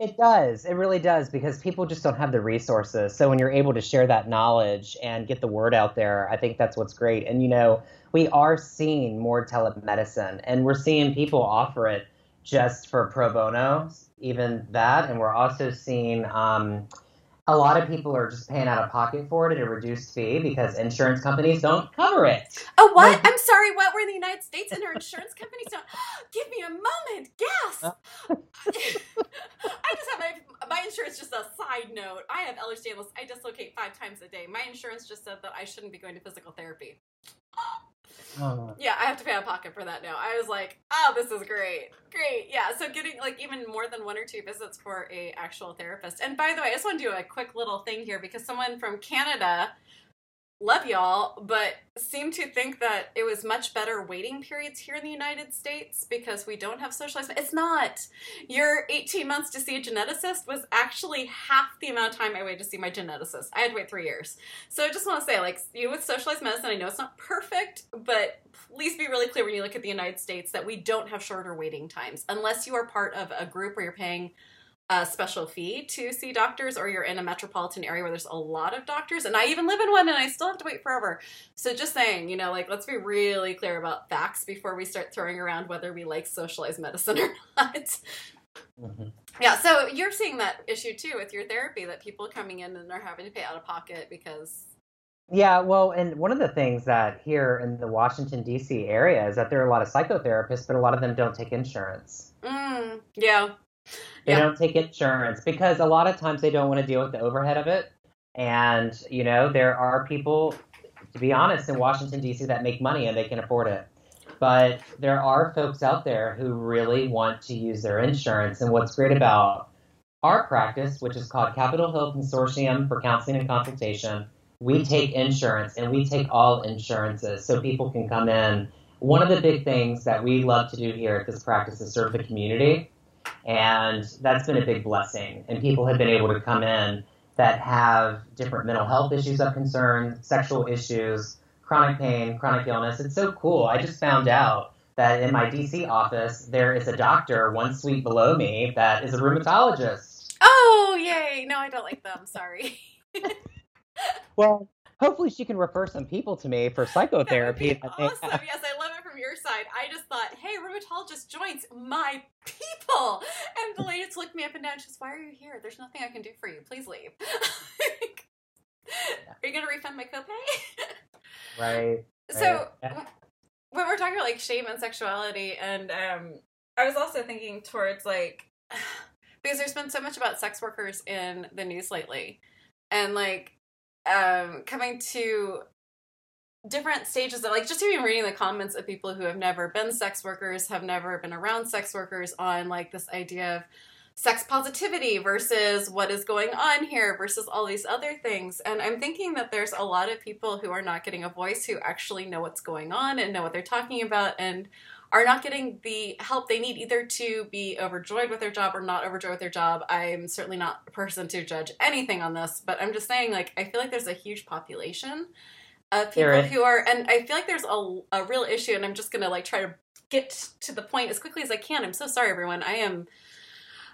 It does. It really does because people just don't have the resources. So when you're able to share that knowledge and get the word out there, I think that's what's great. And you know, we are seeing more telemedicine and we're seeing people offer it just for pro bono, even that. And we're also seeing um, a lot of people are just paying out of pocket for it at a reduced fee because insurance companies don't cover it. oh, what? Like- I'm sorry. What? We're in the United States and our insurance companies don't. [GASPS] Give me a moment. Gasp. [LAUGHS] I just have my my insurance. Just a side note. I have Ehlers-Danlos. I dislocate five times a day. My insurance just said that I shouldn't be going to physical therapy. Oh. Yeah, I have to pay out of pocket for that now. I was like, oh, this is great, great. Yeah, so getting like even more than one or two visits for a actual therapist. And by the way, I just want to do a quick little thing here because someone from Canada, love y'all, but seem to think that it was much better waiting periods here in the United States because we don't have socialized. It's not. Your 18 months to see a geneticist was actually half the amount of time I waited to see my geneticist. I had to wait three years. So I just want to say, like, you with socialized medicine, I know it's not perfect, but please be really clear when you look at the United States that we don't have shorter waiting times unless you are part of a group where you're paying a special fee to see doctors or you're in a metropolitan area where there's a lot of doctors. And I even live in one and I still have to wait forever. So just saying, you know, like, let's be really clear about facts before we start throwing around whether we like socialized medicine [LAUGHS] or not. Mhm. Yeah, so you're seeing that issue too with your therapy that people coming in and are having to pay out of pocket because Yeah, well, and one of the things that here in the Washington, D.C. area is that there are a lot of psychotherapists, but a lot of them don't take insurance. mm, yeah. They Yeah. don't take insurance because a lot of times they don't want to deal with the overhead of it. And, you know, there are people, to be honest, in Washington, D.C. that make money and they can afford it. But there are folks out there who really want to use their insurance. And what's great about our practice, which is called Capitol Hill Consortium for Counseling and Consultation, we take insurance and we take all insurances so people can come in. One of the big things that we love to do here at this practice is serve the community. And that's been a big blessing. And people have been able to come in that have different mental health issues of concern, sexual issues, chronic pain, chronic illness. It's so cool. I just found out that in my DC office, there is a doctor one suite below me that is a rheumatologist. Oh, yay. No, I don't like them. Sorry. [LAUGHS] Well, hopefully she can refer some people to me for [LAUGHS] psychotherapy. awesome. Yes, I love it your side. I just thought, hey, rheumatologist joints my people. And the lady just looked me up and down. She says, why are you here? There's nothing I can do for you. Please leave. [LAUGHS] are you going to refund my copay? Right. So Right. when we're talking about like shame and sexuality, and um, I was also thinking towards like [SIGHS] because there's been so much about sex workers in the news lately, and like um, coming to different stages of like just even reading the comments of people who have never been sex workers, have never been around sex workers on like this idea of sex positivity versus what is going on here versus all these other things. And I'm thinking that there's a lot of people who are not getting a voice who actually know what's going on and know what they're talking about and are not getting the help they need either to be overjoyed with their job or not overjoyed with their job. I'm certainly not a person to judge anything on this, but I'm just saying like I feel like there's a huge population of people who are and I feel like there's a, a real issue and I'm just to like try to get to the point as quickly as I can. I'm so sorry everyone. I am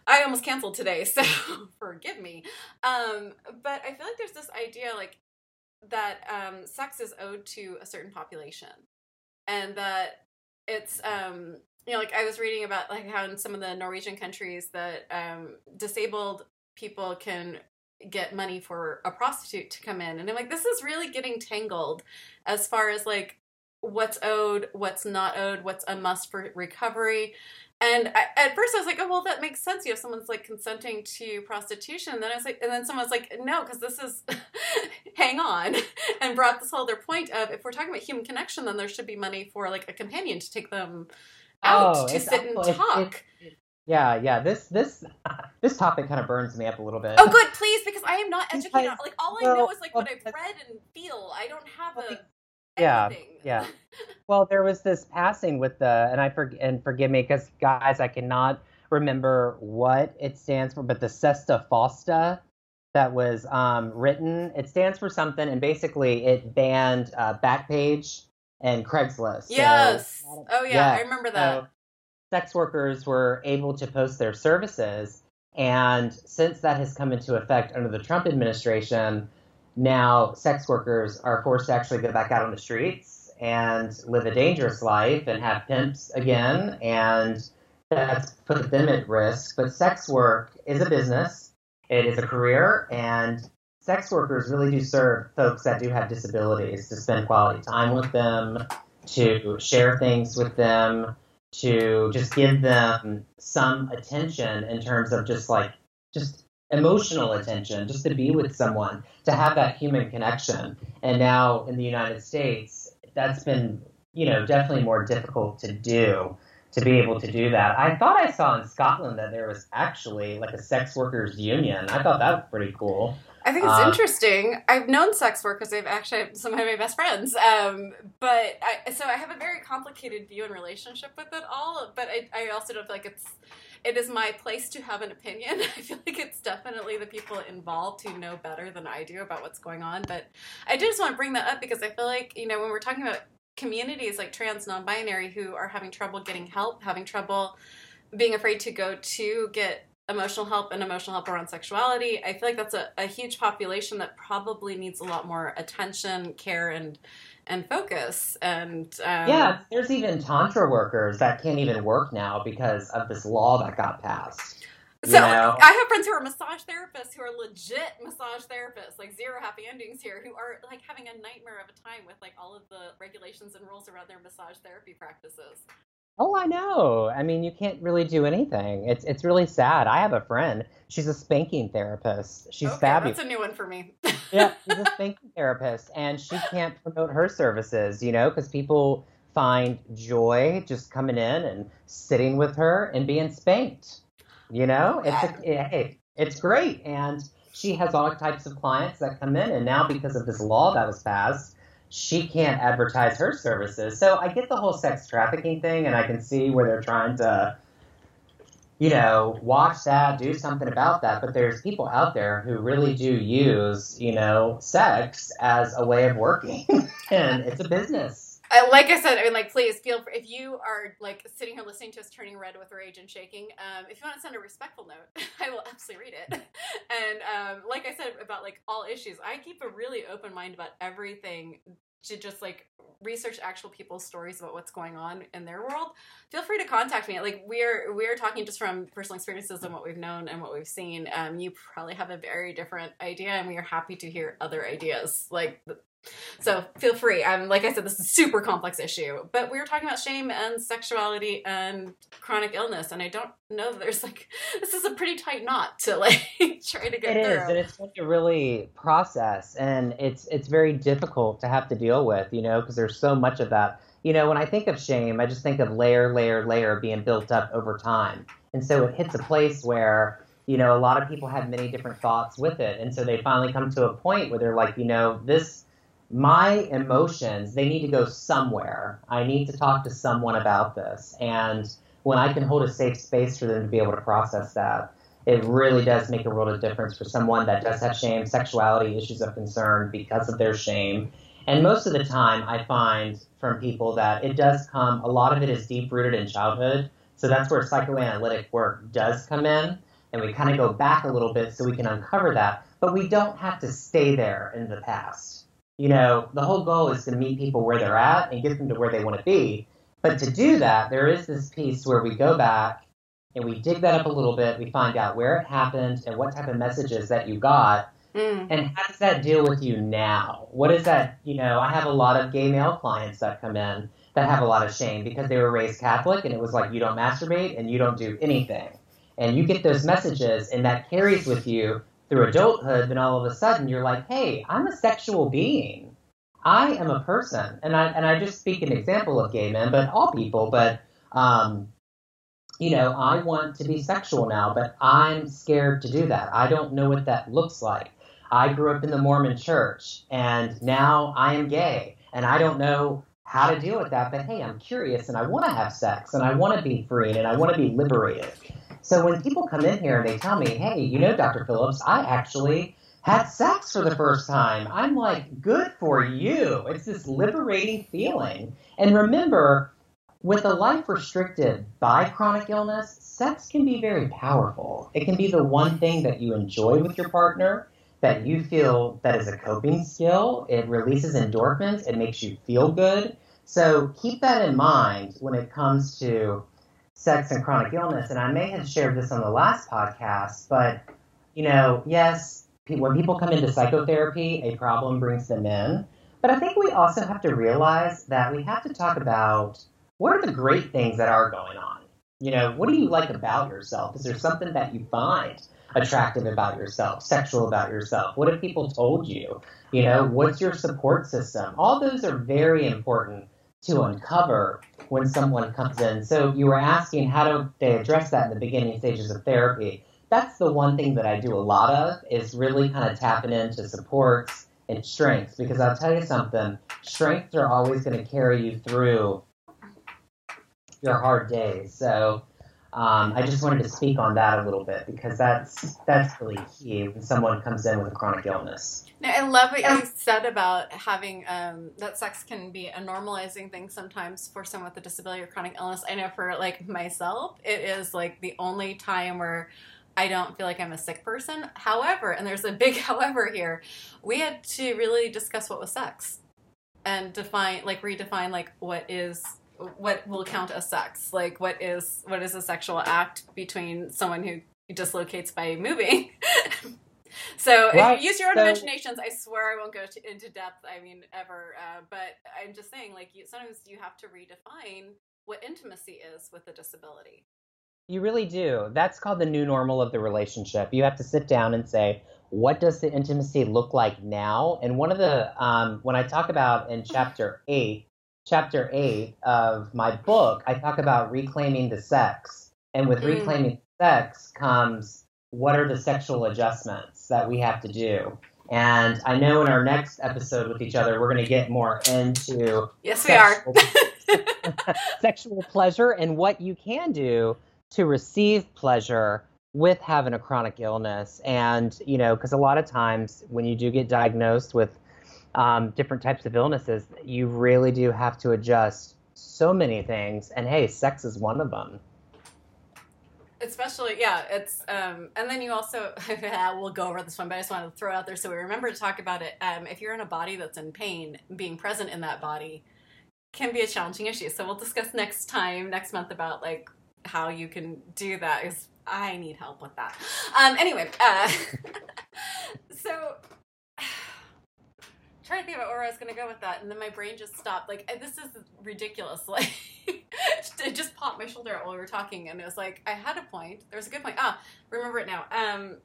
I almost canceled today, [LAUGHS] so forgive me. Um, but I feel like there's this idea like that um, sex is owed to a certain population, and that it's um, you know like I was reading about like how in some of the Norwegian countries that um, disabled people can get money for a prostitute to come in, and I'm like, this is really getting tangled as far as like what's owed, what's not owed, what's a must for recovery. And I, at first I was like, oh, well, that makes sense. You have someone's like consenting to prostitution. And then I was like, and then someone's like, no, because this is, [LAUGHS] hang on, [LAUGHS] and brought this whole other point of if we're talking about human connection, then there should be money for like a companion to take them out oh, to sit and talk. Yeah, yeah. This this [LAUGHS] this topic kind of burns me up a little bit. Oh, good, please, because I am not educated. Like all I know is like what I've read and feel. I don't have a yeah yeah [LAUGHS] well there was this passing with the and i forg and forgive me because guys i cannot remember what it stands for but the sesta fosta that was um, written it stands for something and basically it banned uh, backpage and craigslist yes so, oh yeah, yeah, i remember that so sex workers were able to post their services. And since that has come into effect under the trump administration now sex workers are forced to actually go back out on the streets and live a dangerous life and have pimps again, and that's put them at risk. But sex work is a business, it is a career, and sex workers really do serve folks that do have disabilities to spend quality time with them, to share things with them, to just give them some attention in terms of just like just emotional attention, just to be with someone, to have that human connection. And now in the United States, that's been, you know, definitely more difficult to do to be able to do that. I thought I saw in Scotland that there was actually like a sex workers union. I thought that was pretty cool. I think it's um, interesting. I've known sex workers. I've actually some of my best friends. Um, but I, so I have a very complicated view and relationship with it all. But I, I also don't feel like it's it is my place to have an opinion. [LAUGHS] I feel like it's definitely the people involved who know better than I do about what's going on. But I do just want to bring that up because I feel like you know when we're talking about communities like trans, non-binary who are having trouble getting help, having trouble being afraid to go to get emotional help and emotional help around sexuality. I feel like that's a, a huge population that probably needs a lot more attention, care, and and focus. And um, yeah, there's even tantra workers that can't even work now because of this law that got passed. So know? I have friends who are massage therapists who are legit massage therapists, like zero happy endings here, who are like having a nightmare of a time with like all of the regulations and rules around their massage therapy practices. Oh, I know. I mean, you can't really do anything. It's it's really sad. I have a friend. She's a spanking therapist. She's okay, fabulous. That's a new one for me. yeah, [LAUGHS] she's a spanking therapist, and she can't promote her services. You know, because people find joy just coming in and sitting with her and being spanked. You know, oh, it's a, it, eh, it's great, and she has all types of clients that come in, and now because of this law that was passed she can't advertise her services. So I get the whole sex trafficking thing, and I can see where they're trying to, you know, watch that, do something about that. But there's people out there who really do use, you know, sex as a way of working, [LAUGHS] and it's a business like I said, I mean, like, please feel free, if you are like sitting here listening to us turning red with rage and shaking. Um, if you want to send a respectful note, [LAUGHS] I will absolutely read it. [LAUGHS] and um, like I said about like all issues, I keep a really open mind about everything to just like research actual people's stories about what's going on in their world feel free to contact me. Like we're we're talking just from personal experiences and what we've known and what we've seen. Um, you probably have a very different idea and we are happy to hear other ideas. Like so feel free. Um, like I said, this is a super complex issue, but we were talking about shame and sexuality and chronic illness, and I don't know that there's like [LAUGHS] this is a pretty tight knot to [LAUGHS] like try to get it through. It is, and it's such a really process, and it's it's very difficult to have to deal with, you know, because there's so much of that. You know, when I think of shame, I just think of layer, layer, layer being built up over time, and so it hits a place where you know a lot of people have many different thoughts with it, and so they finally come to a point where they're like, you know, this my emotions, they need to go somewhere. I need to talk to someone about this. And when I can hold a safe space for them to be able to process that, it really does make a world of difference for someone that does have shame, sexuality issues of concern because of their shame. And most of the time, I find from people that it does come, a lot of it is deep rooted in childhood. So that's where psychoanalytic work does come in. and we kind of go back a little bit so we can uncover that. But we don't have to stay there in the past. You know, the whole goal is to meet people where they're at and get them to where they want to be. But to do that, there is this piece where we go back and we dig that up a little bit. We find out where it happened and what type of messages that you got. Mm. And how does that deal with you now? What is that? You know, I have a lot of gay male clients that come in that have a lot of shame because they were raised Catholic and it was like, you don't masturbate and you don't do anything. And you get those messages and that carries with you through adulthood. Then all of a sudden you're like, hey, I'm a sexual being. I am a person. And I, and I just speak an example of gay men, but all people, but, um, you know, I want to be sexual now, but I'm scared to do that. I don't know what that looks like. I grew up in the Mormon church and now I am gay and I don't know how to deal with that, but hey, I'm curious and I want to have sex and I want to be free and I want to be liberated. So when people come in here and they tell me, hey, you know, Dr. Phillips, I actually had sex for the first time, I'm like, good for you. It's this liberating feeling. And remember, with a life restricted by chronic illness, sex can be very powerful. It can be the one thing that you enjoy with your partner, that you feel that is a coping skill. It releases endorphins, it makes you feel good. So keep that in mind when it comes to sex and chronic illness. And I may have shared this on the last podcast, but you know, yes, when people come into psychotherapy, a problem brings them in. But I think we also have to realize that we have to talk about what are the great things that are going on? You know, what do you like about yourself? Is there something that you find attractive about yourself, sexual about yourself? What have people told you? You know, what's your support system? All those are very important to uncover when someone comes in. So you were asking how do they address that in the beginning stages of therapy? That's the one thing that I do a lot of is really kind of tapping into supports and strengths because I'll tell you something, strengths are always going to carry you through your hard days. So um, I just wanted to speak on that a little bit because that's that's really key when someone comes in with a chronic illness. No, I love what you said about having um, that sex can be a normalizing thing sometimes for someone with a disability or chronic illness. I know for like myself, it is like the only time where I don't feel like I'm a sick person. However, and there's a big [LAUGHS] however here, we had to really discuss what was sex and define like redefine like what is what will count as sex? Like what is what is a sexual act between someone who dislocates by moving? [LAUGHS] So right. use your own so, imaginations i swear i won't go to, into depth i mean ever uh, but i'm just saying like you, sometimes you have to redefine what intimacy is with a disability. You really do. That's called the new normal of the relationship. You have to sit down and say what does the intimacy look like now? And one of the um, when i talk about in chapter 8 chapter eight of my book, I talk about reclaiming the sex. And with mm. reclaiming sex comes what are the sexual adjustments that we have to do. And I know in our next episode with each other, we're going to get more into yes, we are [LAUGHS] [LAUGHS] sexual pleasure and what you can do to receive pleasure with having a chronic illness. And you know, because a lot of times when you do get diagnosed with um, different types of illnesses, you really do have to adjust so many things. And hey, sex is one of them. Especially, yeah, it's, um, and then you also, [LAUGHS] we'll go over this one, but I just wanted to throw it out there so we remember to talk about it. Um, if you're in a body that's in pain, being present in that body can be a challenging issue. So we'll discuss next time, next month, about like how you can do that. Because I need help with that. Um, anyway, uh, [LAUGHS] so trying to think about where I was going to go with that, and then my brain just stopped. Like, this is ridiculous. [LAUGHS] Like, it just popped my shoulder out while we were talking, and it was like I had a point. There was a good point. Ah, remember it now. Um,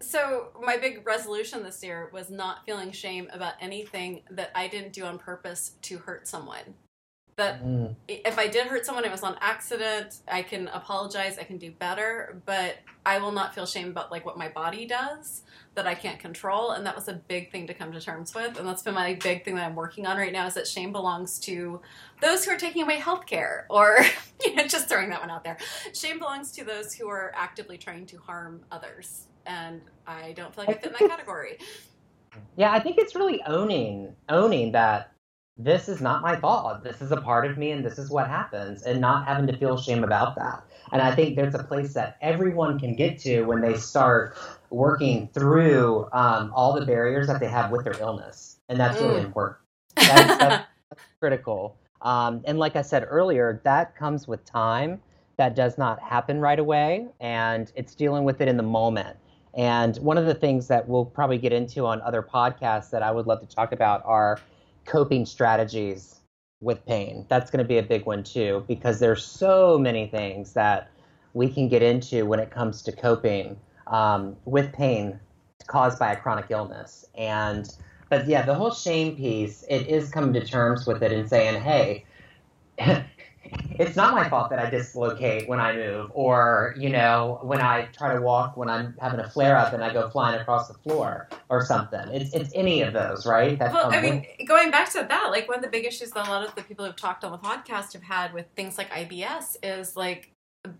so my big resolution this year was not feeling shame about anything that I didn't do on purpose to hurt someone that mm. if I did hurt someone, it was on accident. I can apologize. I can do better, but I will not feel shame about like what my body does that I can't control. And that was a big thing to come to terms with. And that's been my big thing that I'm working on right now is that shame belongs to those who are taking away health care or [LAUGHS] you know, just throwing that one out there. Shame belongs to those who are actively trying to harm others. And I don't feel like I fit in that category. Yeah, I think it's really owning owning that this is not my fault. This is a part of me and this is what happens, and not having to feel shame about that. And I think there's a place that everyone can get to when they start working through um, all the barriers that they have with their illness. And that's mm. really important. [LAUGHS] That's, that's, critical. Um, and like I said earlier, that comes with time. That does not happen right away. And it's dealing with it in the moment. And one of the things that we'll probably get into on other podcasts that I would love to talk about are coping strategies with pain. That's going to be a big one too, because there's so many things that we can get into when it comes to coping um, with pain caused by a chronic illness. And but yeah, the whole shame piece, it is coming to terms with it and saying, hey, [LAUGHS] it's not my fault that I dislocate when I move, or you know, when I try to walk when I'm having a flare up and I go flying across the floor or something. It's it's any of those, right? That well, I mean, going back to that, like one of the big issues that a lot of the people who've talked on the podcast have had with things like IBS is like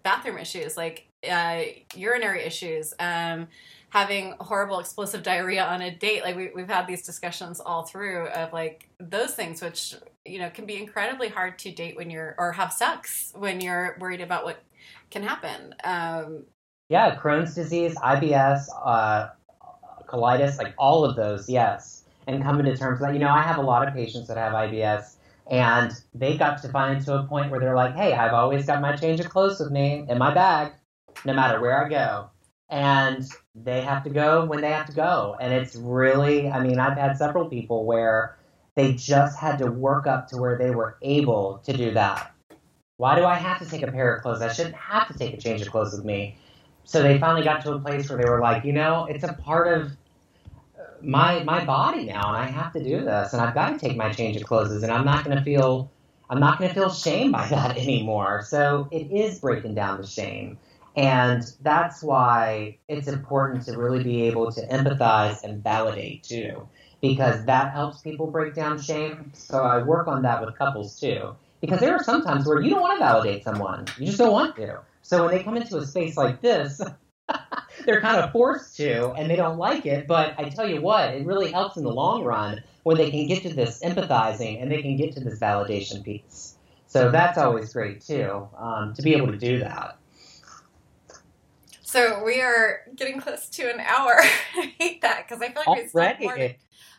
bathroom issues, like uh, urinary issues. Um, having horrible explosive diarrhea on a date like we, we've had these discussions all through of like those things which you know can be incredibly hard to date when you're or have sex when you're worried about what can happen. Um, yeah crohn's disease ibs uh, colitis like all of those yes and coming to terms with that. You know i have a lot of patients that have ibs and they got to find to a point where they're like hey i've always got my change of clothes with me in my bag no matter where i go and they have to go when they have to go. And it's really, I mean, I've had several people where they just had to work up to where they were able to do that. Why do I have to take a pair of clothes? I shouldn't have to take a change of clothes with me. So they finally got to a place where they were like, you know, it's a part of my my body now, and I have to do this, and I've got to take my change of clothes, and I'm not going to feel I'm not going to feel shame by [LAUGHS] that anymore. So it is breaking down the shame. And that's why it's important to really be able to empathize and validate too, because that helps people break down shame. So I work on that with couples too, because there are some times where you don't want to validate someone, you just don't want to. So when they come into a space like this, [LAUGHS] they're kind of forced to and they don't like it. But I tell you what, it really helps in the long run when they can get to this empathizing and they can get to this validation piece. So that's always great too, um, to be able to do that. So we are getting close to an hour. [LAUGHS] I hate that because I feel like we still to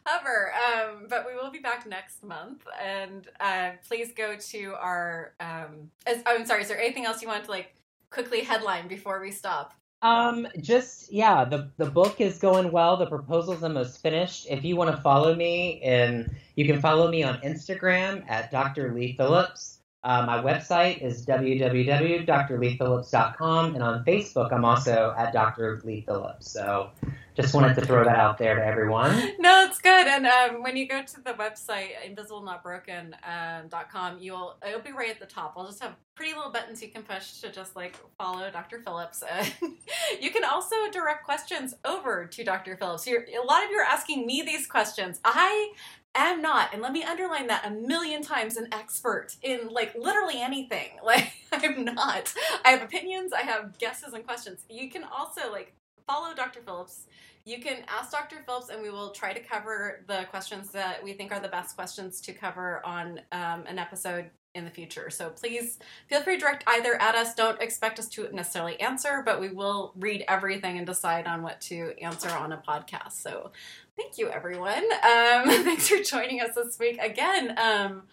cover. Um, but we will be back next month, and uh, please go to our. Um, as, oh, I'm sorry. Is there anything else you want to like quickly headline before we stop? Um, just yeah, the the book is going well. The proposal's almost finished. If you want to follow me, and you can follow me on Instagram at Dr. Lee Phillips. Uh, my website is www.drleephillips.com, and on Facebook, I'm also at Dr. Lee Phillips. So, just wanted to throw that out there to everyone. [LAUGHS] No, it's good. And um, when you go to the website invisiblenotbroken.com, um, you'll it'll be right at the top. I'll just have pretty little buttons you can push to just like follow Dr. Phillips. [LAUGHS] you can also direct questions over to Dr. Phillips. You're, a lot of you are asking me these questions. I am not, and let me underline that a million times, an expert in like literally anything. [LAUGHS] Like I'm not. I have opinions, I have guesses and questions. You can also like follow Dr. Phillips. You can ask Dr. Phillips, and we will try to cover the questions that we think are the best questions to cover on um, an episode in the future. So please feel free to direct either at us. Don't expect us to necessarily answer, but we will read everything and decide on what to answer on a podcast. So thank you, everyone. Um, [LAUGHS] thanks for joining us this week again. Um,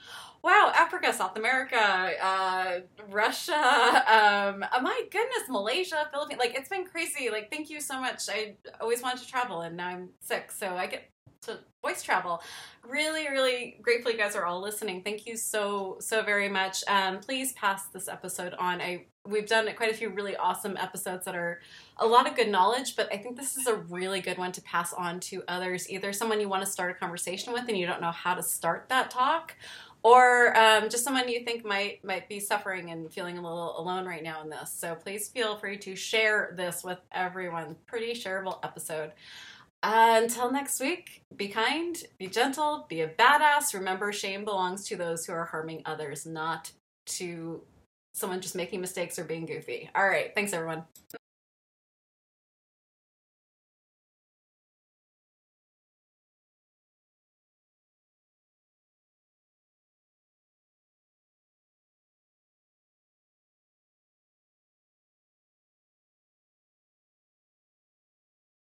wow, Africa, South America, uh, Russia, um, oh my goodness, Malaysia, Philippines. Like, it's been crazy. Like, thank you so much. I always wanted to travel, and now I'm sick, so I get to voice travel. Really, really grateful you guys are all listening. Thank you so, so very much. Um, please pass this episode on. I We've done quite a few really awesome episodes that are a lot of good knowledge, but I think this is a really good one to pass on to others. Either someone you want to start a conversation with and you don't know how to start that talk, or um, just someone you think might might be suffering and feeling a little alone right now in this. So please feel free to share this with everyone. Pretty shareable episode. Uh, until next week, be kind, be gentle, be a badass. Remember, shame belongs to those who are harming others, not to someone just making mistakes or being goofy. All right, thanks everyone.